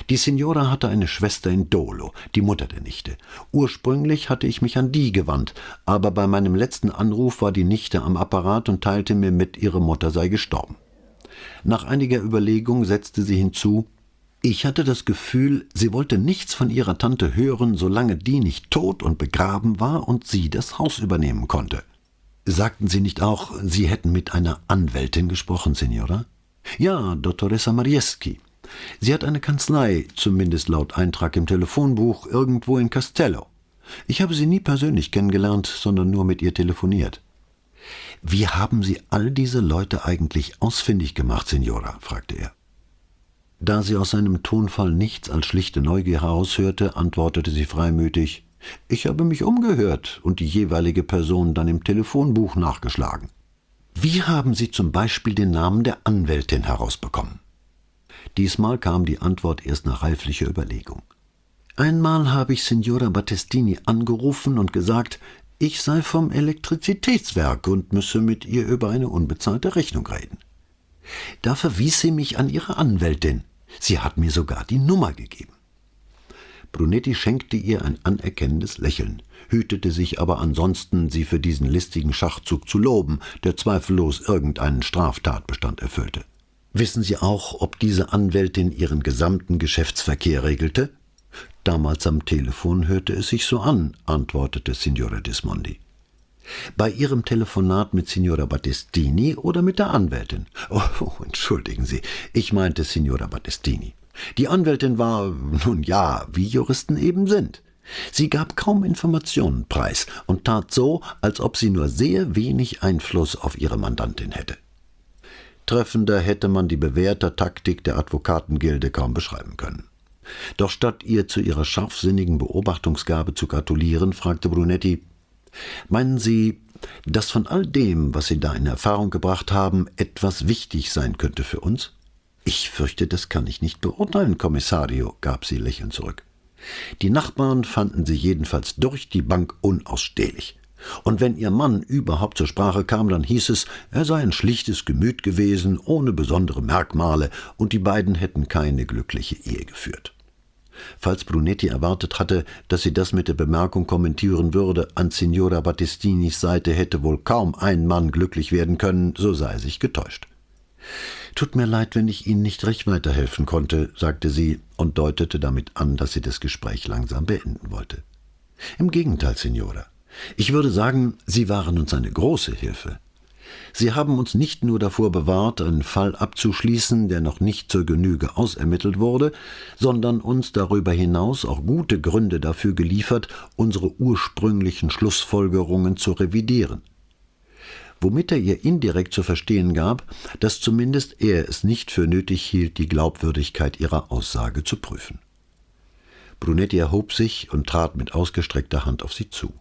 Die Signora hatte eine Schwester in Dolo, die Mutter der Nichte. Ursprünglich hatte ich mich an die gewandt, aber bei meinem letzten Anruf war die Nichte am Apparat und teilte mir mit, ihre Mutter sei gestorben. Nach einiger Überlegung setzte sie hinzu, ich hatte das Gefühl, sie wollte nichts von ihrer Tante hören, solange die nicht tot und begraben war und sie das Haus übernehmen konnte. Sagten Sie nicht auch, Sie hätten mit einer Anwältin gesprochen, Signora? Ja, Dottoressa Marieschi. Sie hat eine Kanzlei, zumindest laut Eintrag im Telefonbuch, irgendwo in Castello. Ich habe sie nie persönlich kennengelernt, sondern nur mit ihr telefoniert. Wie haben Sie all diese Leute eigentlich ausfindig gemacht, Signora? fragte er. Da sie aus seinem Tonfall nichts als schlichte Neugier heraushörte, antwortete sie freimütig Ich habe mich umgehört und die jeweilige Person dann im Telefonbuch nachgeschlagen. Wie haben Sie zum Beispiel den Namen der Anwältin herausbekommen? Diesmal kam die Antwort erst nach reiflicher Überlegung. Einmal habe ich Signora Battestini angerufen und gesagt, ich sei vom Elektrizitätswerk und müsse mit ihr über eine unbezahlte Rechnung reden. Da verwies sie mich an ihre Anwältin, Sie hat mir sogar die Nummer gegeben. Brunetti schenkte ihr ein anerkennendes Lächeln, hütete sich aber ansonsten, sie für diesen listigen Schachzug zu loben, der zweifellos irgendeinen Straftatbestand erfüllte. Wissen Sie auch, ob diese Anwältin Ihren gesamten Geschäftsverkehr regelte? Damals am Telefon hörte es sich so an, antwortete Signora Dismondi. Bei Ihrem Telefonat mit Signora Battistini oder mit der Anwältin? Oh, oh, entschuldigen Sie, ich meinte Signora Battistini. Die Anwältin war, nun ja, wie Juristen eben sind. Sie gab kaum Informationen preis und tat so, als ob sie nur sehr wenig Einfluss auf ihre Mandantin hätte. Treffender hätte man die bewährte Taktik der Advokatengilde kaum beschreiben können. Doch statt ihr zu ihrer scharfsinnigen Beobachtungsgabe zu gratulieren, fragte Brunetti Meinen Sie, dass von all dem, was Sie da in Erfahrung gebracht haben, etwas wichtig sein könnte für uns? Ich fürchte, das kann ich nicht beurteilen, Kommissario, gab sie lächelnd zurück. Die Nachbarn fanden sie jedenfalls durch die Bank unausstehlich. Und wenn ihr Mann überhaupt zur Sprache kam, dann hieß es, er sei ein schlichtes Gemüt gewesen, ohne besondere Merkmale, und die beiden hätten keine glückliche Ehe geführt. Falls Brunetti erwartet hatte, dass sie das mit der Bemerkung kommentieren würde, an Signora Battistinis Seite hätte wohl kaum ein Mann glücklich werden können, so sei er sich getäuscht. Tut mir leid, wenn ich Ihnen nicht recht weiterhelfen konnte, sagte sie und deutete damit an, dass sie das Gespräch langsam beenden wollte. Im Gegenteil, Signora. Ich würde sagen, Sie waren uns eine große Hilfe. Sie haben uns nicht nur davor bewahrt, einen Fall abzuschließen, der noch nicht zur Genüge ausermittelt wurde, sondern uns darüber hinaus auch gute Gründe dafür geliefert, unsere ursprünglichen Schlussfolgerungen zu revidieren. Womit er ihr indirekt zu verstehen gab, dass zumindest er es nicht für nötig hielt, die Glaubwürdigkeit ihrer Aussage zu prüfen. Brunetti erhob sich und trat mit ausgestreckter Hand auf sie zu.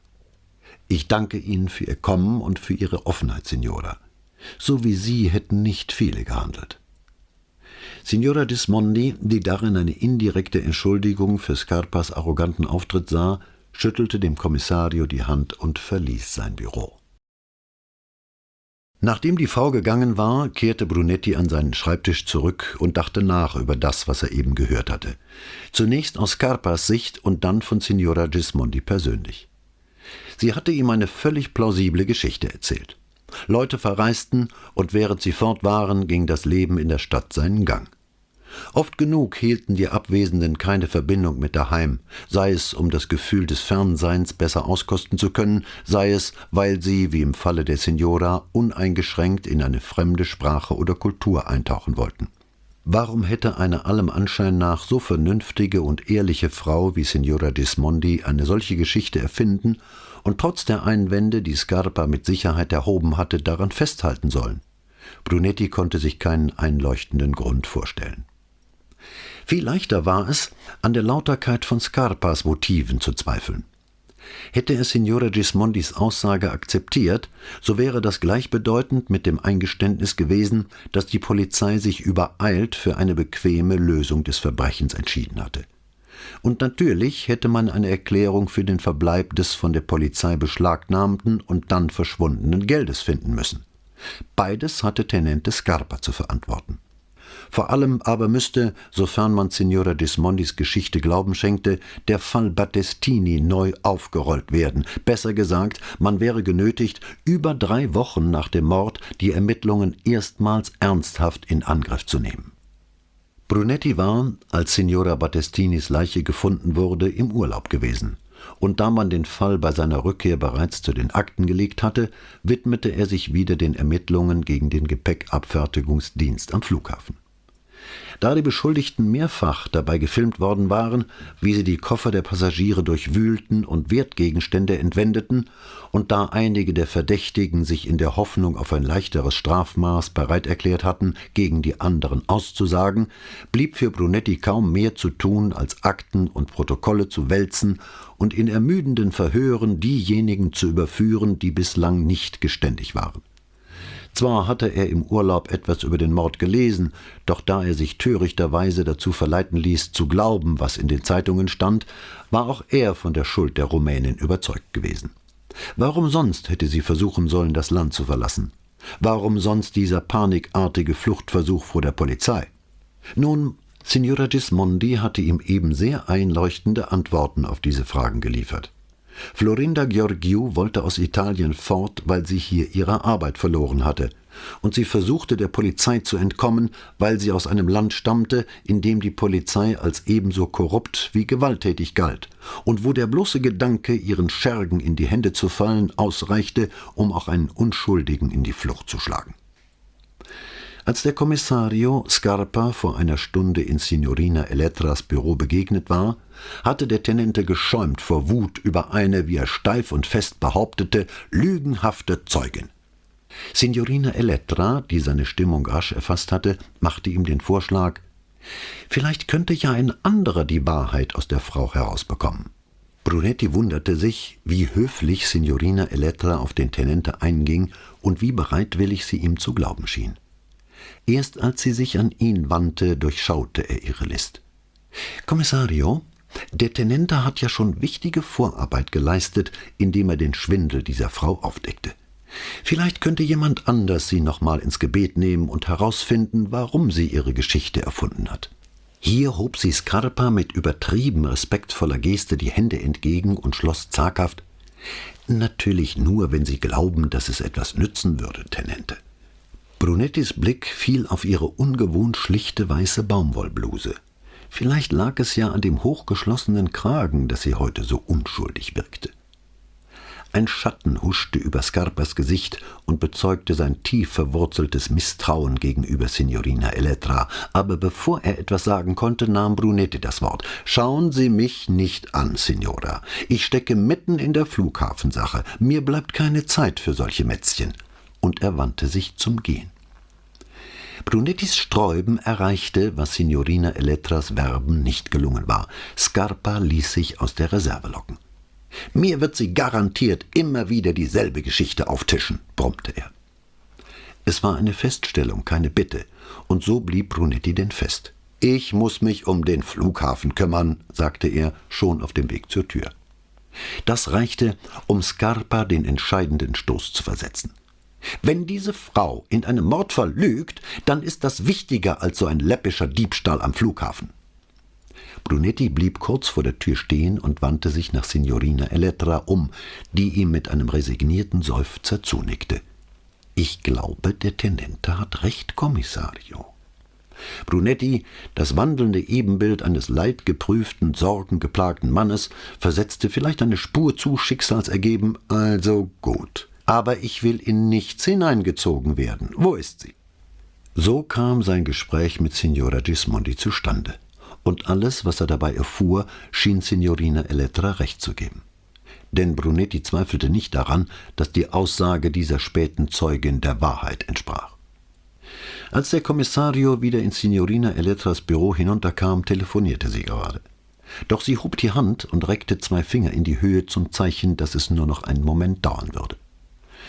Ich danke Ihnen für Ihr Kommen und für Ihre Offenheit, Signora. So wie Sie hätten nicht viele gehandelt. Signora Dismondi, die darin eine indirekte Entschuldigung für Scarpas arroganten Auftritt sah, schüttelte dem Kommissario die Hand und verließ sein Büro. Nachdem die Frau gegangen war, kehrte Brunetti an seinen Schreibtisch zurück und dachte nach über das, was er eben gehört hatte. Zunächst aus Scarpas Sicht und dann von Signora Gismondi persönlich. Sie hatte ihm eine völlig plausible Geschichte erzählt. Leute verreisten, und während sie fort waren, ging das Leben in der Stadt seinen Gang. Oft genug hielten die Abwesenden keine Verbindung mit daheim, sei es um das Gefühl des Fernseins besser auskosten zu können, sei es, weil sie, wie im Falle der Signora, uneingeschränkt in eine fremde Sprache oder Kultur eintauchen wollten. Warum hätte eine allem Anschein nach so vernünftige und ehrliche Frau wie Signora Dismondi eine solche Geschichte erfinden und trotz der Einwände, die Scarpa mit Sicherheit erhoben hatte, daran festhalten sollen. Brunetti konnte sich keinen einleuchtenden Grund vorstellen. Viel leichter war es, an der Lauterkeit von Scarpas Motiven zu zweifeln. Hätte er Signore Gismondis Aussage akzeptiert, so wäre das gleichbedeutend mit dem Eingeständnis gewesen, dass die Polizei sich übereilt für eine bequeme Lösung des Verbrechens entschieden hatte. Und natürlich hätte man eine Erklärung für den Verbleib des von der Polizei beschlagnahmten und dann verschwundenen Geldes finden müssen. Beides hatte Tenente Scarpa zu verantworten. Vor allem aber müsste, sofern man Signora Dismondis Geschichte Glauben schenkte, der Fall Battestini neu aufgerollt werden. Besser gesagt, man wäre genötigt, über drei Wochen nach dem Mord die Ermittlungen erstmals ernsthaft in Angriff zu nehmen. Brunetti war, als Signora Battestinis Leiche gefunden wurde, im Urlaub gewesen. Und da man den Fall bei seiner Rückkehr bereits zu den Akten gelegt hatte, widmete er sich wieder den Ermittlungen gegen den Gepäckabfertigungsdienst am Flughafen. Da die Beschuldigten mehrfach dabei gefilmt worden waren, wie sie die Koffer der Passagiere durchwühlten und Wertgegenstände entwendeten, und da einige der Verdächtigen sich in der Hoffnung auf ein leichteres Strafmaß bereit erklärt hatten, gegen die anderen auszusagen, blieb für Brunetti kaum mehr zu tun, als Akten und Protokolle zu wälzen und in ermüdenden Verhören diejenigen zu überführen, die bislang nicht geständig waren. Zwar hatte er im Urlaub etwas über den Mord gelesen, doch da er sich törichterweise dazu verleiten ließ, zu glauben, was in den Zeitungen stand, war auch er von der Schuld der Rumänin überzeugt gewesen. Warum sonst hätte sie versuchen sollen, das Land zu verlassen? Warum sonst dieser panikartige Fluchtversuch vor der Polizei? Nun, Signora Gismondi hatte ihm eben sehr einleuchtende Antworten auf diese Fragen geliefert. Florinda Georgiou wollte aus Italien fort, weil sie hier ihre Arbeit verloren hatte, und sie versuchte der Polizei zu entkommen, weil sie aus einem Land stammte, in dem die Polizei als ebenso korrupt wie gewalttätig galt, und wo der bloße Gedanke, ihren Schergen in die Hände zu fallen, ausreichte, um auch einen Unschuldigen in die Flucht zu schlagen. Als der Kommissario Scarpa vor einer Stunde in Signorina Elettras Büro begegnet war, hatte der Tenente geschäumt vor Wut über eine, wie er steif und fest behauptete, lügenhafte Zeugin. Signorina Elettra, die seine Stimmung rasch erfasst hatte, machte ihm den Vorschlag, vielleicht könnte ja ein anderer die Wahrheit aus der Frau herausbekommen. Brunetti wunderte sich, wie höflich Signorina Elettra auf den Tenente einging und wie bereitwillig sie ihm zu glauben schien. Erst als sie sich an ihn wandte, durchschaute er ihre List. Kommissario, Der Tenente hat ja schon wichtige Vorarbeit geleistet, indem er den Schwindel dieser Frau aufdeckte. Vielleicht könnte jemand anders sie nochmal ins Gebet nehmen und herausfinden, warum sie ihre Geschichte erfunden hat. Hier hob sie Scarpa mit übertrieben respektvoller Geste die Hände entgegen und schloss zaghaft Natürlich nur, wenn Sie glauben, dass es etwas nützen würde, Tenente. Brunettis Blick fiel auf ihre ungewohnt schlichte weiße Baumwollbluse. Vielleicht lag es ja an dem hochgeschlossenen Kragen, dass sie heute so unschuldig wirkte. Ein Schatten huschte über Scarpas Gesicht und bezeugte sein tief verwurzeltes Misstrauen gegenüber Signorina Elettra, aber bevor er etwas sagen konnte, nahm Brunetti das Wort. Schauen Sie mich nicht an, Signora. Ich stecke mitten in der Flughafensache. Mir bleibt keine Zeit für solche Mätzchen. Und er wandte sich zum Gehen. Brunettis Sträuben erreichte, was Signorina Elettras Werben nicht gelungen war. Scarpa ließ sich aus der Reserve locken. Mir wird sie garantiert immer wieder dieselbe Geschichte auftischen, brummte er. Es war eine Feststellung, keine Bitte, und so blieb Brunetti denn fest. Ich muss mich um den Flughafen kümmern, sagte er, schon auf dem Weg zur Tür. Das reichte, um Scarpa den entscheidenden Stoß zu versetzen. Wenn diese Frau in einem Mordfall lügt, dann ist das wichtiger als so ein läppischer Diebstahl am Flughafen. Brunetti blieb kurz vor der Tür stehen und wandte sich nach Signorina Elettra um, die ihm mit einem resignierten Seufzer zunickte. Ich glaube, der Tenente hat recht, Kommissario. Brunetti, das wandelnde Ebenbild eines leidgeprüften, sorgengeplagten Mannes, versetzte vielleicht eine Spur zu schicksalsergeben, also gut. Aber ich will in nichts hineingezogen werden. Wo ist sie? So kam sein Gespräch mit Signora Gismondi zustande und alles, was er dabei erfuhr, schien Signorina Elettra recht zu geben. Denn Brunetti zweifelte nicht daran, dass die Aussage dieser späten Zeugin der Wahrheit entsprach. Als der Kommissario wieder in Signorina Elettras Büro hinunterkam, telefonierte sie gerade. Doch sie hob die Hand und reckte zwei Finger in die Höhe zum Zeichen, dass es nur noch einen Moment dauern würde.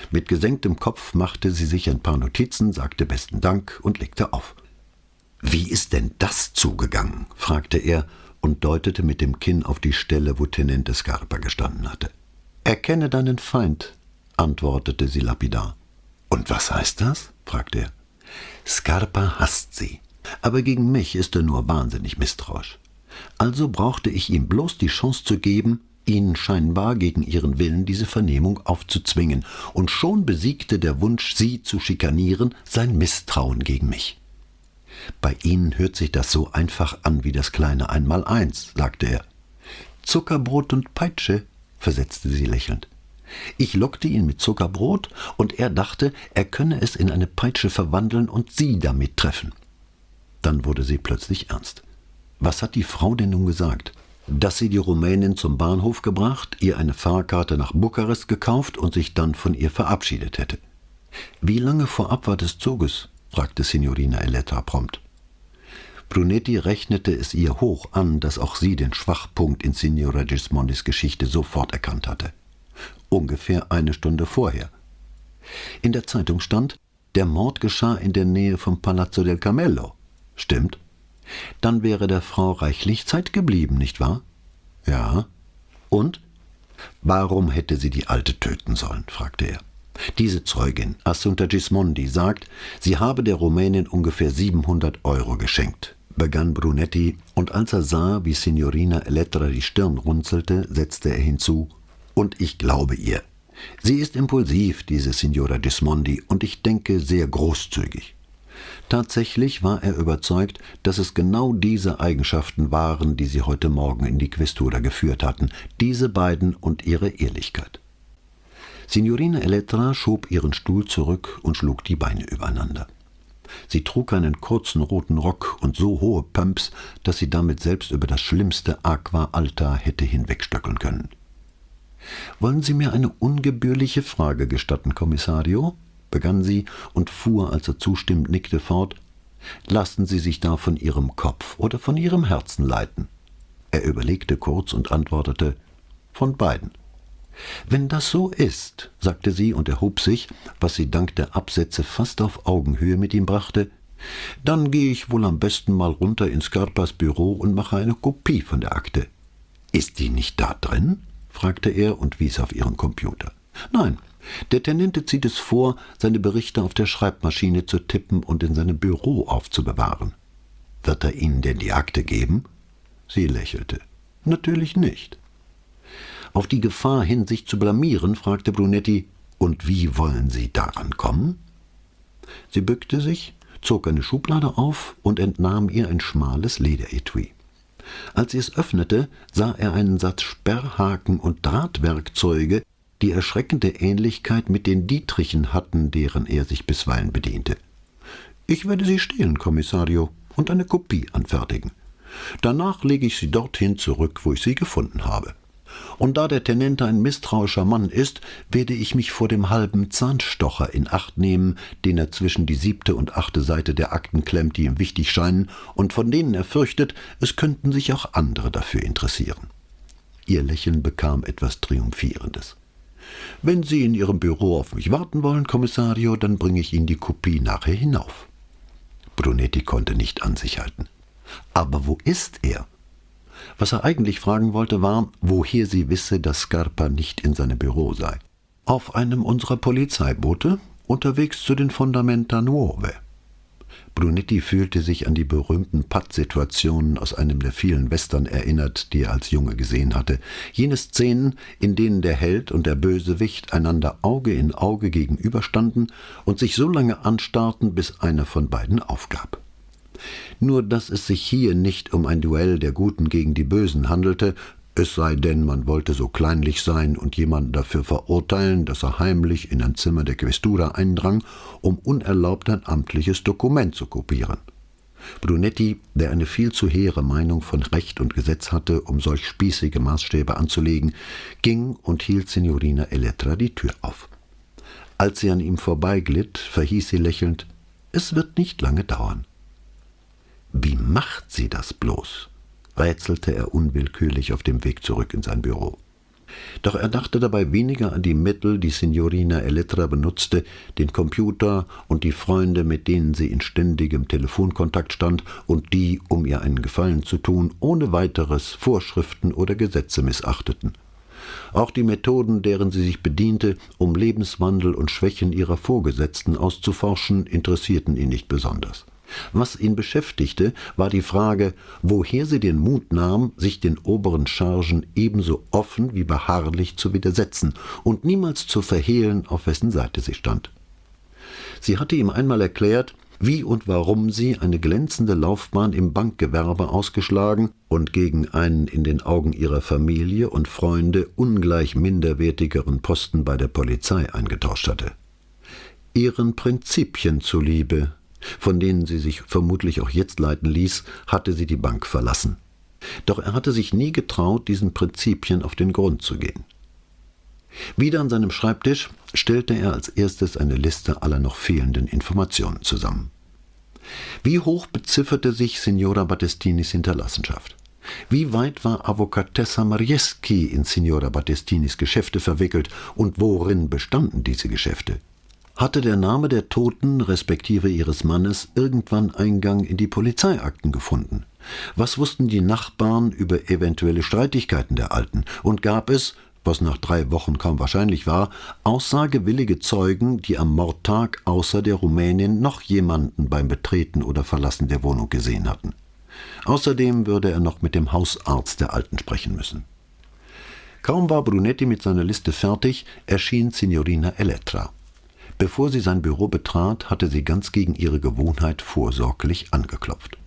Mit gesenktem Kopf machte sie sich ein paar Notizen, sagte besten Dank und legte auf. Wie ist denn das zugegangen? fragte er und deutete mit dem Kinn auf die Stelle, wo Tenente Scarpa gestanden hatte. Erkenne deinen Feind, antwortete sie lapidar. Und was heißt das? fragte er. Scarpa hasst sie, aber gegen mich ist er nur wahnsinnig misstrauisch. Also brauchte ich ihm bloß die Chance zu geben, ihnen scheinbar gegen ihren Willen diese Vernehmung aufzuzwingen, und schon besiegte der Wunsch, sie zu schikanieren, sein Misstrauen gegen mich. Bei Ihnen hört sich das so einfach an wie das kleine Einmaleins, sagte er. Zuckerbrot und Peitsche, versetzte sie lächelnd. Ich lockte ihn mit Zuckerbrot, und er dachte, er könne es in eine Peitsche verwandeln und Sie damit treffen. Dann wurde sie plötzlich ernst. Was hat die Frau denn nun gesagt? Dass sie die Rumänin zum Bahnhof gebracht, ihr eine Fahrkarte nach Bukarest gekauft und sich dann von ihr verabschiedet hätte. Wie lange vor Abfahrt des Zuges? fragte Signorina Eletta prompt. Brunetti rechnete es ihr hoch an, dass auch sie den Schwachpunkt in Signora Gismondis Geschichte sofort erkannt hatte. Ungefähr eine Stunde vorher. In der Zeitung stand, der Mord geschah in der Nähe vom Palazzo del Camello. Stimmt? Dann wäre der Frau reichlich Zeit geblieben, nicht wahr? Ja. Und? Warum hätte sie die Alte töten sollen? fragte er. Diese Zeugin, Assunta Gismondi, sagt, sie habe der Rumänin ungefähr 700 Euro geschenkt, begann Brunetti, und als er sah, wie Signorina Elettra die Stirn runzelte, setzte er hinzu, und ich glaube ihr. Sie ist impulsiv, diese Signora Gismondi, und ich denke sehr großzügig. Tatsächlich war er überzeugt, dass es genau diese Eigenschaften waren, die sie heute Morgen in die Questura geführt hatten, diese beiden und ihre Ehrlichkeit. Signorina Elettra schob ihren Stuhl zurück und schlug die Beine übereinander. Sie trug einen kurzen roten Rock und so hohe Pumps, dass sie damit selbst über das schlimmste Aqua Alta hätte hinwegstöckeln können. Wollen Sie mir eine ungebührliche Frage gestatten, Kommissario? Begann sie und fuhr, als er zustimmend nickte, fort. Lassen Sie sich da von Ihrem Kopf oder von Ihrem Herzen leiten? Er überlegte kurz und antwortete Von beiden. Wenn das so ist, sagte sie und erhob sich, was sie dank der Absätze fast auf Augenhöhe mit ihm brachte, dann gehe ich wohl am besten mal runter in Scarpas Büro und mache eine Kopie von der Akte. Ist die nicht da drin? fragte er und wies auf ihren Computer. Nein, der Tenente zieht es vor, seine Berichte auf der Schreibmaschine zu tippen und in seinem Büro aufzubewahren. Wird er Ihnen denn die Akte geben? Sie lächelte. Natürlich nicht. Auf die Gefahr hin, sich zu blamieren, fragte Brunetti, und wie wollen Sie daran kommen? Sie bückte sich, zog eine Schublade auf und entnahm ihr ein schmales Lederetui. Als sie es öffnete, sah er einen Satz Sperrhaken und Drahtwerkzeuge, die erschreckende Ähnlichkeit mit den Dietrichen hatten, deren er sich bisweilen bediente. Ich werde sie stehlen, Kommissario, und eine Kopie anfertigen. Danach lege ich sie dorthin zurück, wo ich sie gefunden habe. Und da der Tenente ein misstrauischer Mann ist, werde ich mich vor dem halben Zahnstocher in Acht nehmen, den er zwischen die siebte und achte Seite der Akten klemmt, die ihm wichtig scheinen, und von denen er fürchtet, es könnten sich auch andere dafür interessieren. Ihr Lächeln bekam etwas Triumphierendes. Wenn Sie in Ihrem Büro auf mich warten wollen, Kommissario, dann bringe ich Ihnen die Kopie nachher hinauf. Brunetti konnte nicht an sich halten. Aber wo ist er? Was er eigentlich fragen wollte, war, woher sie wisse, dass Scarpa nicht in seinem Büro sei. Auf einem unserer Polizeiboote, unterwegs zu den Fondamenta Nuove. Brunetti fühlte sich an die berühmten Pattsituationen aus einem der vielen Western erinnert, die er als Junge gesehen hatte. Jene Szenen, in denen der Held und der Bösewicht einander Auge in Auge gegenüberstanden und sich so lange anstarrten, bis einer von beiden aufgab. Nur dass es sich hier nicht um ein Duell der Guten gegen die Bösen handelte, es sei denn, man wollte so kleinlich sein und jemanden dafür verurteilen, dass er heimlich in ein Zimmer der Questura eindrang, um unerlaubt ein amtliches Dokument zu kopieren. Brunetti, der eine viel zu hehre Meinung von Recht und Gesetz hatte, um solch spießige Maßstäbe anzulegen, ging und hielt Signorina Elettra die Tür auf. Als sie an ihm vorbeiglitt, verhieß sie lächelnd, es wird nicht lange dauern. Wie macht sie das bloß? Rätselte er unwillkürlich auf dem Weg zurück in sein Büro. Doch er dachte dabei weniger an die Mittel, die Signorina Elettra benutzte, den Computer und die Freunde, mit denen sie in ständigem Telefonkontakt stand und die, um ihr einen Gefallen zu tun, ohne weiteres Vorschriften oder Gesetze missachteten. Auch die Methoden, deren sie sich bediente, um Lebenswandel und Schwächen ihrer Vorgesetzten auszuforschen, interessierten ihn nicht besonders. Was ihn beschäftigte, war die Frage, woher sie den Mut nahm, sich den oberen Chargen ebenso offen wie beharrlich zu widersetzen und niemals zu verhehlen, auf wessen Seite sie stand. Sie hatte ihm einmal erklärt, wie und warum sie eine glänzende Laufbahn im Bankgewerbe ausgeschlagen und gegen einen in den Augen ihrer Familie und Freunde ungleich minderwertigeren Posten bei der Polizei eingetauscht hatte. Ihren Prinzipien zuliebe, von denen sie sich vermutlich auch jetzt leiten ließ, hatte sie die Bank verlassen. Doch er hatte sich nie getraut, diesen Prinzipien auf den Grund zu gehen. Wieder an seinem Schreibtisch stellte er als erstes eine Liste aller noch fehlenden Informationen zusammen. Wie hoch bezifferte sich Signora Battestinis Hinterlassenschaft? Wie weit war Avocatessa Marieschi in Signora Battestinis Geschäfte verwickelt und worin bestanden diese Geschäfte? Hatte der Name der Toten respektive ihres Mannes irgendwann Eingang in die Polizeiakten gefunden. Was wussten die Nachbarn über eventuelle Streitigkeiten der Alten? Und gab es, was nach drei Wochen kaum wahrscheinlich war, aussagewillige Zeugen, die am Mordtag außer der Rumänin noch jemanden beim Betreten oder Verlassen der Wohnung gesehen hatten. Außerdem würde er noch mit dem Hausarzt der Alten sprechen müssen. Kaum war Brunetti mit seiner Liste fertig, erschien Signorina Elettra. Bevor sie sein Büro betrat, hatte sie ganz gegen ihre Gewohnheit vorsorglich angeklopft.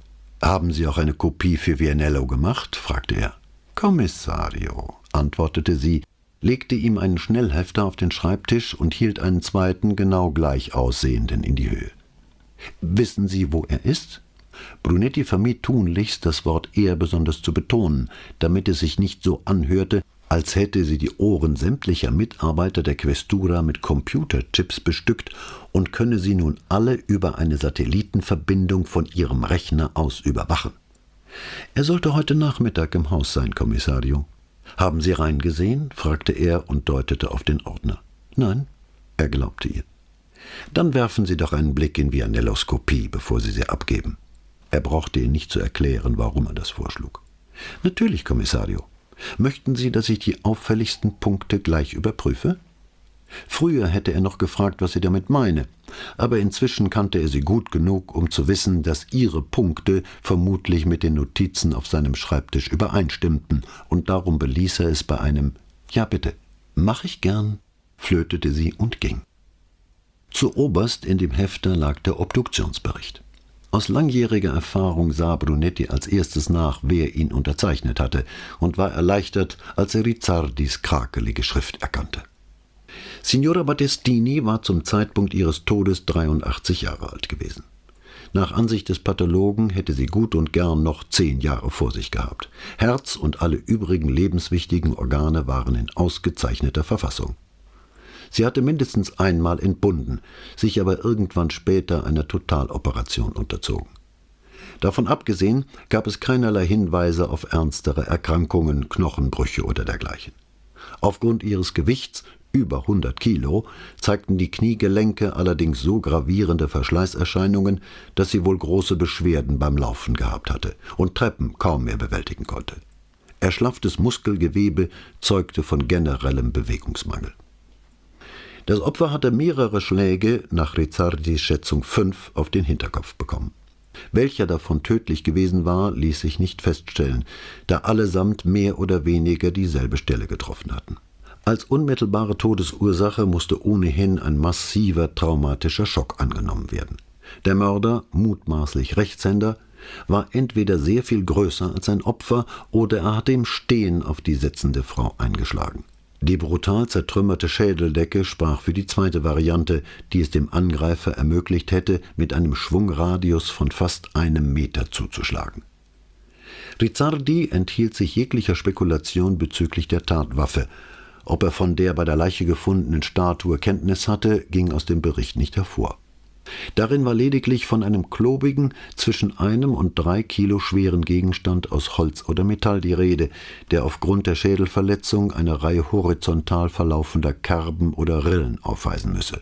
Haben Sie auch eine Kopie für Vianello gemacht? fragte er. Kommissario, antwortete sie, legte ihm einen Schnellhefter auf den Schreibtisch und hielt einen zweiten, genau gleich aussehenden in die Höhe. Wissen Sie, wo er ist? Brunetti vermied tunlichst, das Wort er besonders zu betonen, damit es sich nicht so anhörte, als hätte sie die Ohren sämtlicher Mitarbeiter der Questura mit Computerchips bestückt und könne sie nun alle über eine Satellitenverbindung von ihrem Rechner aus überwachen. Er sollte heute Nachmittag im Haus sein, Kommissario. Haben Sie reingesehen? fragte er und deutete auf den Ordner. Nein, er glaubte ihr. Dann werfen Sie doch einen Blick in Vianellos Kopie, bevor Sie sie abgeben. Er brauchte ihr nicht zu erklären, warum er das vorschlug. Natürlich, Kommissario. Möchten Sie, dass ich die auffälligsten Punkte gleich überprüfe? Früher hätte er noch gefragt, was sie damit meine, aber inzwischen kannte er sie gut genug, um zu wissen, dass ihre Punkte vermutlich mit den Notizen auf seinem Schreibtisch übereinstimmten, und darum beließ er es bei einem Ja bitte, mach ich gern, flötete sie und ging. Zu oberst in dem Hefter lag der Obduktionsbericht. Aus langjähriger Erfahrung sah Brunetti als erstes nach, wer ihn unterzeichnet hatte, und war erleichtert, als er Rizzardis krakelige Schrift erkannte. Signora Battestini war zum Zeitpunkt ihres Todes 83 Jahre alt gewesen. Nach Ansicht des Pathologen hätte sie gut und gern noch zehn Jahre vor sich gehabt. Herz und alle übrigen lebenswichtigen Organe waren in ausgezeichneter Verfassung. Sie hatte mindestens einmal entbunden, sich aber irgendwann später einer Totaloperation unterzogen. Davon abgesehen gab es keinerlei Hinweise auf ernstere Erkrankungen, Knochenbrüche oder dergleichen. Aufgrund ihres Gewichts über 100 Kilo, zeigten die Kniegelenke allerdings so gravierende Verschleißerscheinungen, dass sie wohl große Beschwerden beim Laufen gehabt hatte und Treppen kaum mehr bewältigen konnte. Erschlafftes Muskelgewebe zeugte von generellem Bewegungsmangel. Das Opfer hatte mehrere Schläge, nach Rizzardis Schätzung fünf, auf den Hinterkopf bekommen. Welcher davon tödlich gewesen war, ließ sich nicht feststellen, da allesamt mehr oder weniger dieselbe Stelle getroffen hatten. Als unmittelbare Todesursache musste ohnehin ein massiver traumatischer Schock angenommen werden. Der Mörder, mutmaßlich Rechtshänder, war entweder sehr viel größer als sein Opfer oder er hatte im Stehen auf die sitzende Frau eingeschlagen. Die brutal zertrümmerte Schädeldecke sprach für die zweite Variante, die es dem Angreifer ermöglicht hätte, mit einem Schwungradius von fast einem Meter zuzuschlagen. Rizzardi enthielt sich jeglicher Spekulation bezüglich der Tatwaffe, ob er von der bei der Leiche gefundenen Statue Kenntnis hatte, ging aus dem Bericht nicht hervor. Darin war lediglich von einem klobigen, zwischen einem und drei Kilo schweren Gegenstand aus Holz oder Metall die Rede, der aufgrund der Schädelverletzung eine Reihe horizontal verlaufender Kerben oder Rillen aufweisen müsse.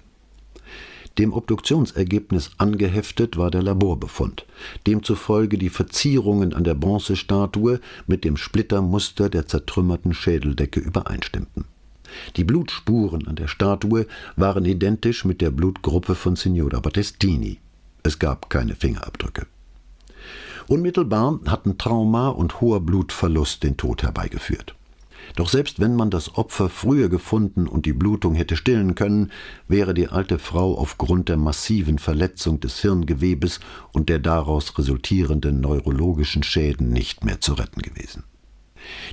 Dem Obduktionsergebnis angeheftet war der Laborbefund, demzufolge die Verzierungen an der Bronzestatue mit dem Splittermuster der zertrümmerten Schädeldecke übereinstimmten. Die Blutspuren an der Statue waren identisch mit der Blutgruppe von Signora Battestini. Es gab keine Fingerabdrücke. Unmittelbar hatten Trauma und hoher Blutverlust den Tod herbeigeführt. Doch selbst wenn man das Opfer früher gefunden und die Blutung hätte stillen können, wäre die alte Frau aufgrund der massiven Verletzung des Hirngewebes und der daraus resultierenden neurologischen Schäden nicht mehr zu retten gewesen.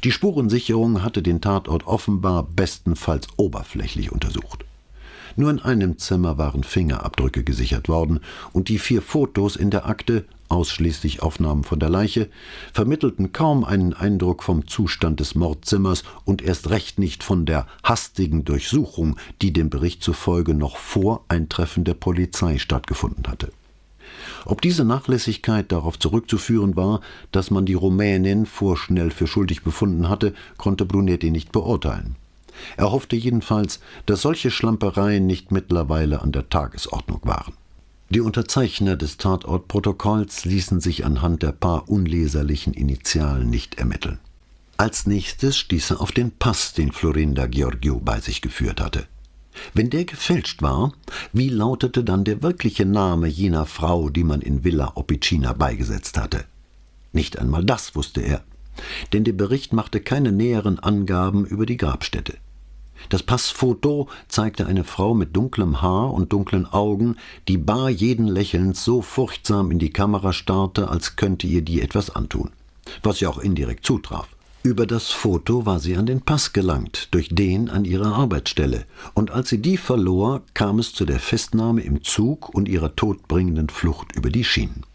Die Spurensicherung hatte den Tatort offenbar bestenfalls oberflächlich untersucht. Nur in einem Zimmer waren Fingerabdrücke gesichert worden, und die vier Fotos in der Akte, ausschließlich Aufnahmen von der Leiche, vermittelten kaum einen Eindruck vom Zustand des Mordzimmers und erst recht nicht von der hastigen Durchsuchung, die dem Bericht zufolge noch vor Eintreffen der Polizei stattgefunden hatte. Ob diese Nachlässigkeit darauf zurückzuführen war, dass man die Rumänin vorschnell für schuldig befunden hatte, konnte Brunetti nicht beurteilen. Er hoffte jedenfalls, dass solche Schlampereien nicht mittlerweile an der Tagesordnung waren. Die Unterzeichner des Tatortprotokolls ließen sich anhand der paar unleserlichen Initialen nicht ermitteln. Als nächstes stieß er auf den Pass, den Florinda Georgiou bei sich geführt hatte. Wenn der gefälscht war, wie lautete dann der wirkliche Name jener Frau, die man in Villa Opicina beigesetzt hatte? Nicht einmal das wusste er, denn der Bericht machte keine näheren Angaben über die Grabstätte. Das Passfoto zeigte eine Frau mit dunklem Haar und dunklen Augen, die bar jeden Lächelns so furchtsam in die Kamera starrte, als könnte ihr die etwas antun, was ja auch indirekt zutraf. Über das Foto war sie an den Pass gelangt, durch den an ihre Arbeitsstelle, und als sie die verlor, kam es zu der Festnahme im Zug und ihrer todbringenden Flucht über die Schienen.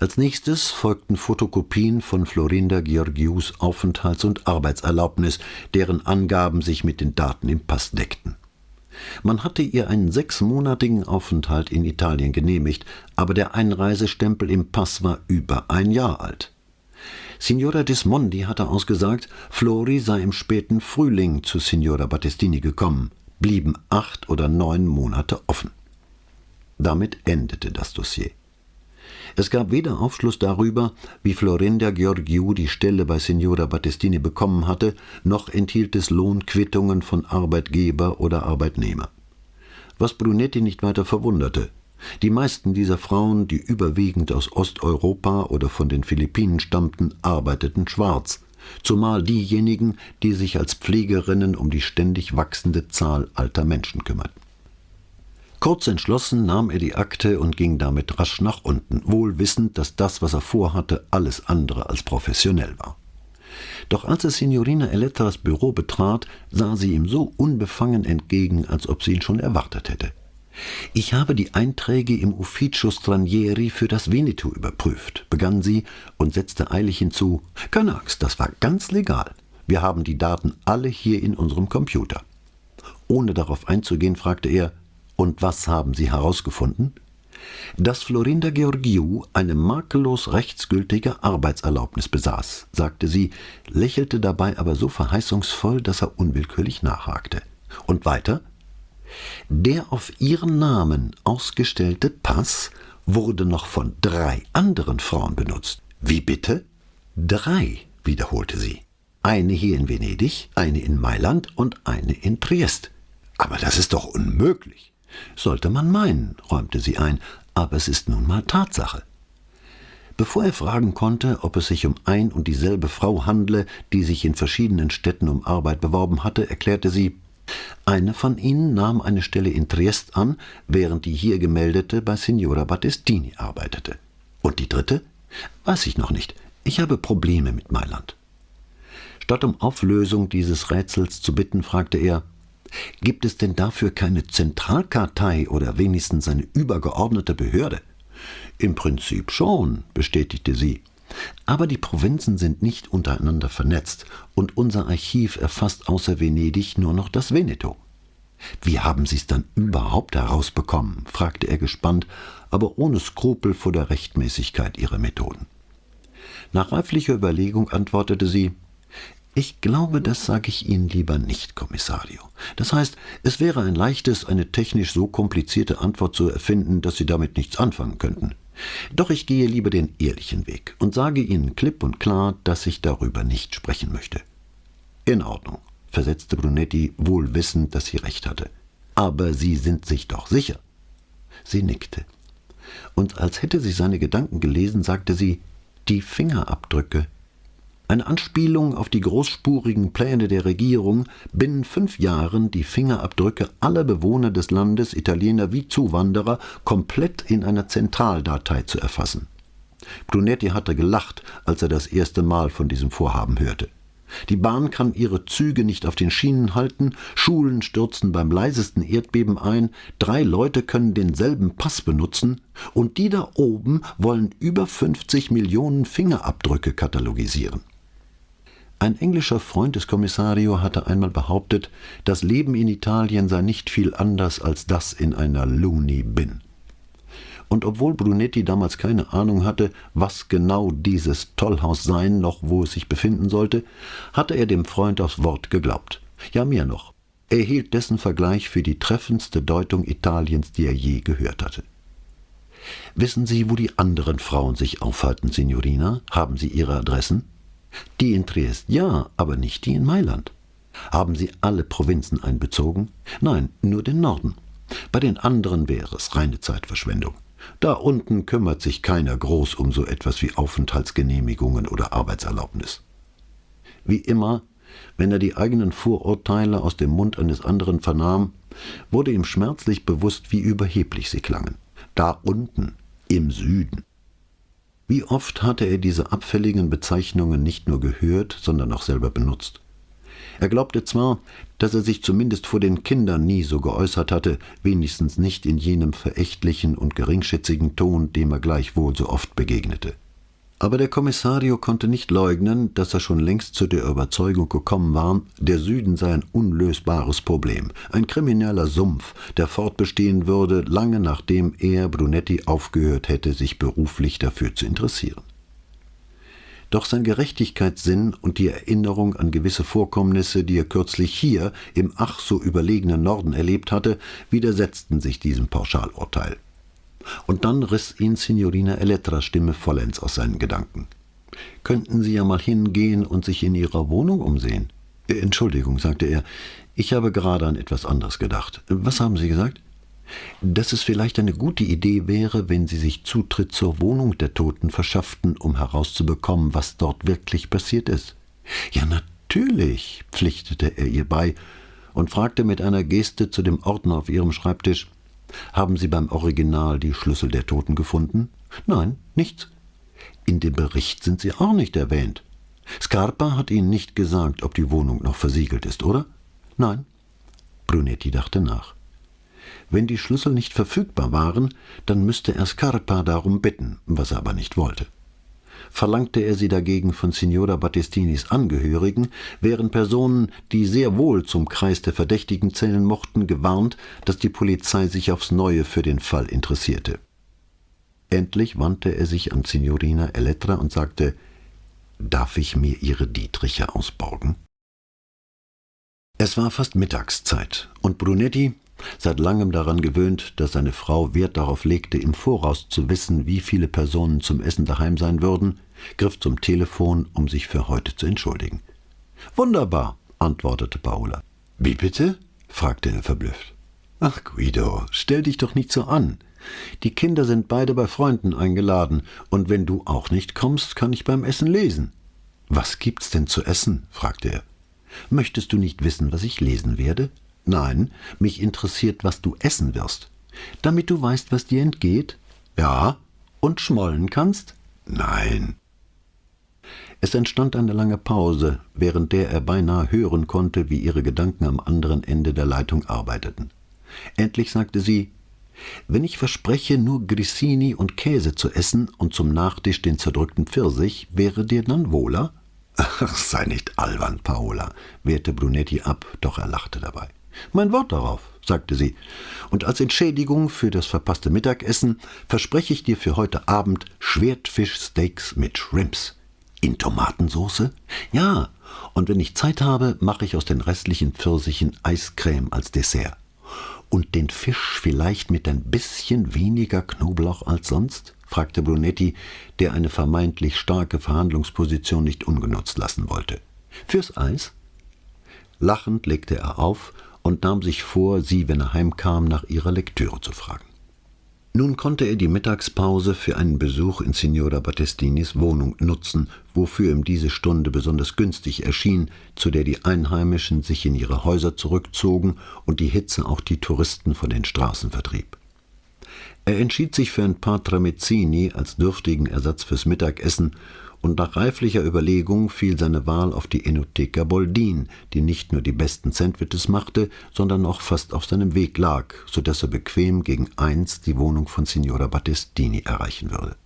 Als nächstes folgten Fotokopien von Florinda Georgius Aufenthalts- und Arbeitserlaubnis, deren Angaben sich mit den Daten im Pass deckten. Man hatte ihr einen sechsmonatigen Aufenthalt in Italien genehmigt, aber der Einreisestempel im Pass war über ein Jahr alt. Signora Dismondi hatte ausgesagt, Flori sei im späten Frühling zu Signora Battistini gekommen, blieben acht oder neun Monate offen. Damit endete das Dossier. Es gab weder Aufschluss darüber, wie Florinda Georgiou die Stelle bei Signora Battistini bekommen hatte, noch enthielt es Lohnquittungen von Arbeitgeber oder Arbeitnehmer. Was Brunetti nicht weiter verwunderte. Die meisten dieser Frauen, die überwiegend aus Osteuropa oder von den Philippinen stammten, arbeiteten schwarz, zumal diejenigen, die sich als Pflegerinnen um die ständig wachsende Zahl alter Menschen kümmerten. Kurz entschlossen nahm er die Akte und ging damit rasch nach unten, wohl wissend, dass das, was er vorhatte, alles andere als professionell war. Doch als er Signorina Elettras Büro betrat, sah sie ihm so unbefangen entgegen, als ob sie ihn schon erwartet hätte. Ich habe die Einträge im Ufficio Stranieri für das Veneto überprüft, begann sie und setzte eilig hinzu, keine Angst, das war ganz legal. Wir haben die Daten alle hier in unserem Computer. Ohne darauf einzugehen, fragte er, und was haben Sie herausgefunden? Dass Florinda Georgiou eine makellos rechtsgültige Arbeitserlaubnis besaß, sagte sie, lächelte dabei aber so verheißungsvoll, dass er unwillkürlich nachhakte. Und weiter? Der auf ihren Namen ausgestellte Pass wurde noch von drei anderen Frauen benutzt. Wie bitte? Drei, wiederholte sie. Eine hier in Venedig, eine in Mailand und eine in Triest. Aber das ist doch unmöglich. Sollte man meinen, räumte sie ein, aber es ist nun mal Tatsache. Bevor er fragen konnte, ob es sich um ein und dieselbe Frau handle, die sich in verschiedenen Städten um Arbeit beworben hatte, erklärte sie, eine von ihnen nahm eine Stelle in Triest an, während die hier gemeldete bei Signora Battistini arbeitete. Und die dritte? Weiß ich noch nicht. Ich habe Probleme mit Mailand. Statt um Auflösung dieses Rätsels zu bitten, fragte er, Gibt es denn dafür keine Zentralkartei oder wenigstens eine übergeordnete Behörde? Im Prinzip schon, bestätigte sie. Aber die Provinzen sind nicht untereinander vernetzt und unser Archiv erfasst außer Venedig nur noch das Veneto. Wie haben Sie es dann überhaupt herausbekommen? fragte er gespannt, aber ohne Skrupel vor der Rechtmäßigkeit ihrer Methoden. Nach reiflicher Überlegung antwortete sie ich glaube, das sage ich Ihnen lieber nicht, Kommissario. Das heißt, es wäre ein leichtes, eine technisch so komplizierte Antwort zu erfinden, dass Sie damit nichts anfangen könnten. Doch ich gehe lieber den ehrlichen Weg und sage Ihnen klipp und klar, dass ich darüber nicht sprechen möchte. In Ordnung, versetzte Brunetti, wohl wissend, dass sie recht hatte. Aber Sie sind sich doch sicher. Sie nickte. Und als hätte sie seine Gedanken gelesen, sagte sie, die Fingerabdrücke eine Anspielung auf die großspurigen Pläne der Regierung, binnen fünf Jahren die Fingerabdrücke aller Bewohner des Landes, Italiener wie Zuwanderer, komplett in einer Zentraldatei zu erfassen. Brunetti hatte gelacht, als er das erste Mal von diesem Vorhaben hörte. Die Bahn kann ihre Züge nicht auf den Schienen halten, Schulen stürzen beim leisesten Erdbeben ein, drei Leute können denselben Pass benutzen, und die da oben wollen über 50 Millionen Fingerabdrücke katalogisieren. Ein englischer Freund des Kommissario hatte einmal behauptet, das Leben in Italien sei nicht viel anders als das in einer Looney Bin. Und obwohl Brunetti damals keine Ahnung hatte, was genau dieses Tollhaus sein noch wo es sich befinden sollte, hatte er dem Freund aufs Wort geglaubt. Ja, mehr noch. Er hielt dessen Vergleich für die treffendste Deutung Italiens, die er je gehört hatte. Wissen Sie, wo die anderen Frauen sich aufhalten, Signorina? Haben Sie ihre Adressen? Die in Triest ja, aber nicht die in Mailand. Haben Sie alle Provinzen einbezogen? Nein, nur den Norden. Bei den anderen wäre es reine Zeitverschwendung. Da unten kümmert sich keiner groß um so etwas wie Aufenthaltsgenehmigungen oder Arbeitserlaubnis. Wie immer, wenn er die eigenen Vorurteile aus dem Mund eines anderen vernahm, wurde ihm schmerzlich bewusst, wie überheblich sie klangen. Da unten, im Süden. Wie oft hatte er diese abfälligen Bezeichnungen nicht nur gehört, sondern auch selber benutzt. Er glaubte zwar, dass er sich zumindest vor den Kindern nie so geäußert hatte, wenigstens nicht in jenem verächtlichen und geringschätzigen Ton, dem er gleichwohl so oft begegnete. Aber der Kommissario konnte nicht leugnen, dass er schon längst zu der Überzeugung gekommen war, der Süden sei ein unlösbares Problem, ein krimineller Sumpf, der fortbestehen würde, lange nachdem er, Brunetti, aufgehört hätte, sich beruflich dafür zu interessieren. Doch sein Gerechtigkeitssinn und die Erinnerung an gewisse Vorkommnisse, die er kürzlich hier im ach so überlegenen Norden erlebt hatte, widersetzten sich diesem Pauschalurteil. Und dann riss ihn Signorina Elettras Stimme vollends aus seinen Gedanken. Könnten Sie ja mal hingehen und sich in Ihrer Wohnung umsehen? Äh, Entschuldigung, sagte er, ich habe gerade an etwas anderes gedacht. Was haben Sie gesagt? Dass es vielleicht eine gute Idee wäre, wenn Sie sich Zutritt zur Wohnung der Toten verschafften, um herauszubekommen, was dort wirklich passiert ist. Ja, natürlich, pflichtete er ihr bei und fragte mit einer Geste zu dem Ordner auf ihrem Schreibtisch Haben Sie beim Original die Schlüssel der Toten gefunden? Nein, nichts. In dem Bericht sind sie auch nicht erwähnt. Scarpa hat Ihnen nicht gesagt, ob die Wohnung noch versiegelt ist, oder? Nein. Brunetti dachte nach. Wenn die Schlüssel nicht verfügbar waren, dann müsste er Scarpa darum bitten, was er aber nicht wollte. Verlangte er sie dagegen von Signora Battistinis Angehörigen, wären Personen, die sehr wohl zum Kreis der Verdächtigen zählen mochten, gewarnt, dass die Polizei sich aufs Neue für den Fall interessierte. Endlich wandte er sich an Signorina Elettra und sagte Darf ich mir Ihre Dietriche ausborgen? Es war fast Mittagszeit, und Brunetti, seit langem daran gewöhnt, dass seine Frau Wert darauf legte, im Voraus zu wissen, wie viele Personen zum Essen daheim sein würden, griff zum Telefon, um sich für heute zu entschuldigen. Wunderbar, antwortete Paola. Wie bitte? fragte er verblüfft. Ach, Guido, stell dich doch nicht so an. Die Kinder sind beide bei Freunden eingeladen, und wenn du auch nicht kommst, kann ich beim Essen lesen. Was gibt's denn zu essen? fragte er. Möchtest du nicht wissen, was ich lesen werde? Nein, mich interessiert, was du essen wirst. Damit du weißt, was dir entgeht? Ja. Und schmollen kannst? Nein. Es entstand eine lange Pause, während der er beinahe hören konnte, wie ihre Gedanken am anderen Ende der Leitung arbeiteten. Endlich sagte sie wenn ich verspreche, nur Grissini und Käse zu essen und zum Nachtisch den zerdrückten Pfirsich, wäre dir dann wohler? Ach, sei nicht albern, Paola, wehrte Brunetti ab, doch er lachte dabei. Mein Wort darauf, sagte sie, und als Entschädigung für das verpasste Mittagessen verspreche ich dir für heute Abend Schwertfischsteaks mit Shrimps. In Tomatensauce? Ja, und wenn ich Zeit habe, mache ich aus den restlichen Pfirsichen Eiscreme als Dessert und den Fisch vielleicht mit ein bisschen weniger Knoblauch als sonst? fragte Brunetti, der eine vermeintlich starke Verhandlungsposition nicht ungenutzt lassen wollte. Fürs Eis? Lachend legte er auf und nahm sich vor, sie, wenn er heimkam, nach ihrer Lektüre zu fragen. Nun konnte er die Mittagspause für einen Besuch in Signora Battestinis Wohnung nutzen, wofür ihm diese Stunde besonders günstig erschien, zu der die Einheimischen sich in ihre Häuser zurückzogen und die Hitze auch die Touristen von den Straßen vertrieb. Er entschied sich für ein paar Tramezzini als dürftigen Ersatz fürs Mittagessen und nach reiflicher Überlegung fiel seine Wahl auf die Enoteca Boldin, die nicht nur die besten Sandwiches machte, sondern auch fast auf seinem Weg lag, so dass er bequem gegen eins die Wohnung von Signora Battistini erreichen würde.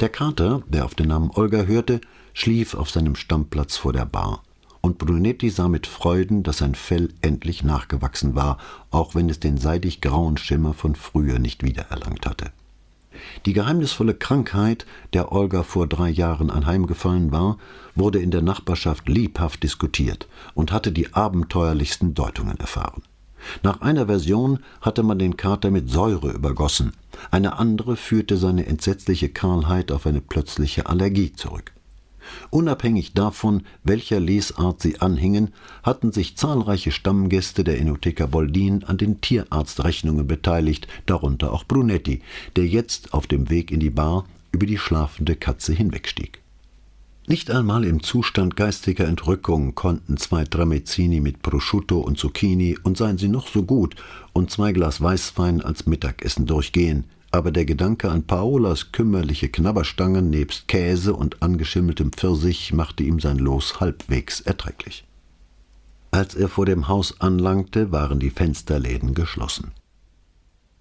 Der Kater, der auf den Namen Olga hörte, schlief auf seinem Stammplatz vor der Bar, und Brunetti sah mit Freuden, dass sein Fell endlich nachgewachsen war, auch wenn es den seidig grauen Schimmer von früher nicht wiedererlangt hatte. Die geheimnisvolle Krankheit, der Olga vor drei Jahren anheimgefallen war, wurde in der Nachbarschaft lebhaft diskutiert und hatte die abenteuerlichsten Deutungen erfahren. Nach einer Version hatte man den Kater mit Säure übergossen, eine andere führte seine entsetzliche Kahlheit auf eine plötzliche Allergie zurück. Unabhängig davon, welcher Lesart sie anhingen, hatten sich zahlreiche Stammgäste der Enoteca Boldin an den Tierarztrechnungen beteiligt, darunter auch Brunetti, der jetzt auf dem Weg in die Bar über die schlafende Katze hinwegstieg. Nicht einmal im Zustand geistiger Entrückung konnten zwei Tramezzini mit Prosciutto und Zucchini und seien sie noch so gut und zwei Glas Weißwein als Mittagessen durchgehen, aber der Gedanke an Paolas kümmerliche Knabberstangen nebst Käse und angeschimmeltem Pfirsich machte ihm sein Los halbwegs erträglich. Als er vor dem Haus anlangte, waren die Fensterläden geschlossen.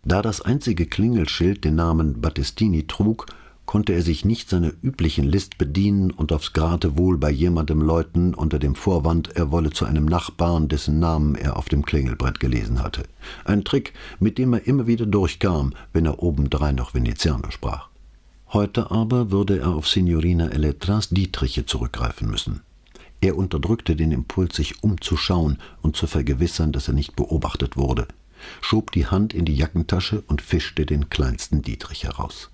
Da das einzige Klingelschild den Namen Battistini trug, konnte er sich nicht seiner üblichen List bedienen und aufs Geratewohl bei jemandem läuten unter dem Vorwand, er wolle zu einem Nachbarn, dessen Namen er auf dem Klingelbrett gelesen hatte. Ein Trick, mit dem er immer wieder durchkam, wenn er obendrein noch Venezianer sprach. Heute aber würde er auf Signorina Elettras Dietriche zurückgreifen müssen. Er unterdrückte den Impuls, sich umzuschauen und zu vergewissern, dass er nicht beobachtet wurde. schob die Hand in die Jackentasche und fischte den kleinsten Dietrich heraus.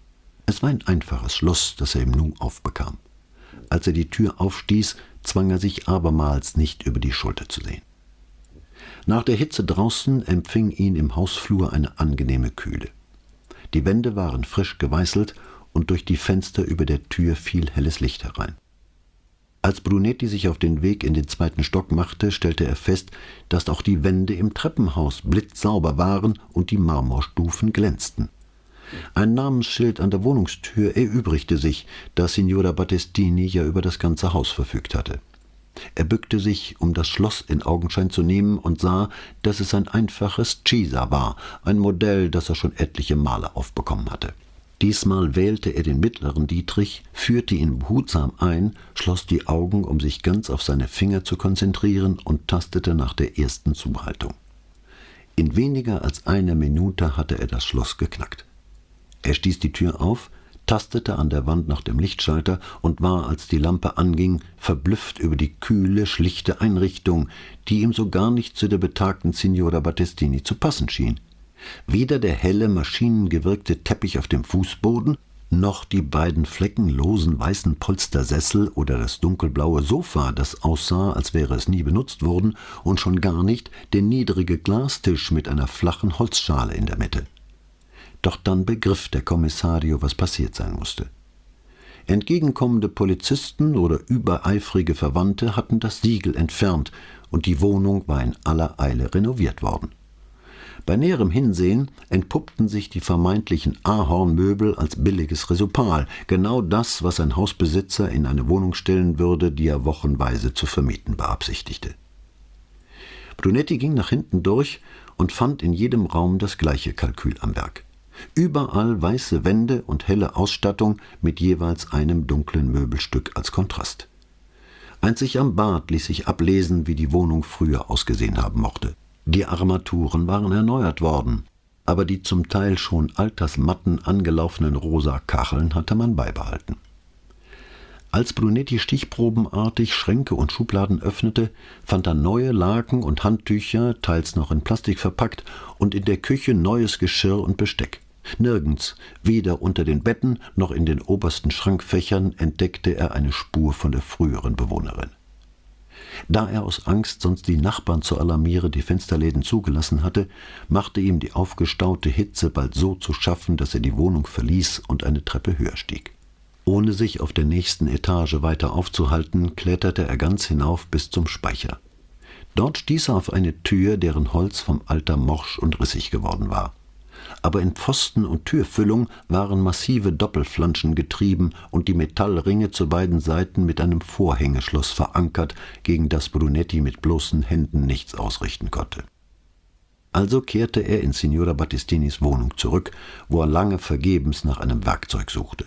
Es war ein einfaches Schloss, das er im Nu aufbekam. Als er die Tür aufstieß, zwang er sich abermals nicht über die Schulter zu sehen. Nach der Hitze draußen empfing ihn im Hausflur eine angenehme Kühle. Die Wände waren frisch geweißelt und durch die Fenster über der Tür fiel helles Licht herein. Als Brunetti sich auf den Weg in den zweiten Stock machte, stellte er fest, dass auch die Wände im Treppenhaus blitzsauber waren und die Marmorstufen glänzten. Ein Namensschild an der Wohnungstür erübrigte sich, da Signora Battestini ja über das ganze Haus verfügt hatte. Er bückte sich, um das Schloss in Augenschein zu nehmen, und sah, dass es ein einfaches Cisa war, ein Modell, das er schon etliche Male aufbekommen hatte. Diesmal wählte er den mittleren Dietrich, führte ihn behutsam ein, schloss die Augen, um sich ganz auf seine Finger zu konzentrieren, und tastete nach der ersten Zuhaltung. In weniger als einer Minute hatte er das Schloss geknackt. Er stieß die Tür auf, tastete an der Wand nach dem Lichtschalter und war, als die Lampe anging, verblüfft über die kühle, schlichte Einrichtung, die ihm so gar nicht zu der betagten Signora Battestini zu passen schien. Weder der helle, maschinengewirkte Teppich auf dem Fußboden, noch die beiden fleckenlosen weißen Polstersessel oder das dunkelblaue Sofa, das aussah, als wäre es nie benutzt worden, und schon gar nicht der niedrige Glastisch mit einer flachen Holzschale in der Mitte. Doch dann begriff der Kommissario, was passiert sein musste. Entgegenkommende Polizisten oder übereifrige Verwandte hatten das Siegel entfernt, und die Wohnung war in aller Eile renoviert worden. Bei näherem Hinsehen entpuppten sich die vermeintlichen Ahornmöbel als billiges Resupal, genau das, was ein Hausbesitzer in eine Wohnung stellen würde, die er wochenweise zu vermieten beabsichtigte. Brunetti ging nach hinten durch und fand in jedem Raum das gleiche Kalkül am Werk. Überall weiße Wände und helle Ausstattung mit jeweils einem dunklen Möbelstück als Kontrast. Einzig am Bad ließ sich ablesen, wie die Wohnung früher ausgesehen haben mochte. Die Armaturen waren erneuert worden, aber die zum Teil schon altersmatten angelaufenen rosa Kacheln hatte man beibehalten. Als Brunetti stichprobenartig Schränke und Schubladen öffnete, fand er neue Laken und Handtücher, teils noch in Plastik verpackt, und in der Küche neues Geschirr und Besteck. Nirgends, weder unter den Betten noch in den obersten Schrankfächern, entdeckte er eine Spur von der früheren Bewohnerin. Da er aus Angst, sonst die Nachbarn zu alarmieren, die Fensterläden zugelassen hatte, machte ihm die aufgestaute Hitze bald so zu schaffen, dass er die Wohnung verließ und eine Treppe höher stieg. Ohne sich auf der nächsten Etage weiter aufzuhalten, kletterte er ganz hinauf bis zum Speicher. Dort stieß er auf eine Tür, deren Holz vom Alter morsch und rissig geworden war aber in Pfosten und Türfüllung waren massive Doppelflanschen getrieben und die Metallringe zu beiden Seiten mit einem Vorhängeschloss verankert, gegen das Brunetti mit bloßen Händen nichts ausrichten konnte. Also kehrte er in Signora Battistinis Wohnung zurück, wo er lange vergebens nach einem Werkzeug suchte.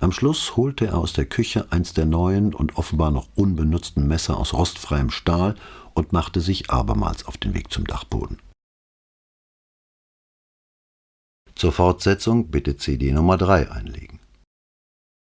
Am Schluss holte er aus der Küche eins der neuen und offenbar noch unbenutzten Messer aus rostfreiem Stahl und machte sich abermals auf den Weg zum Dachboden. Zur Fortsetzung bitte CD Nummer 3 einlegen.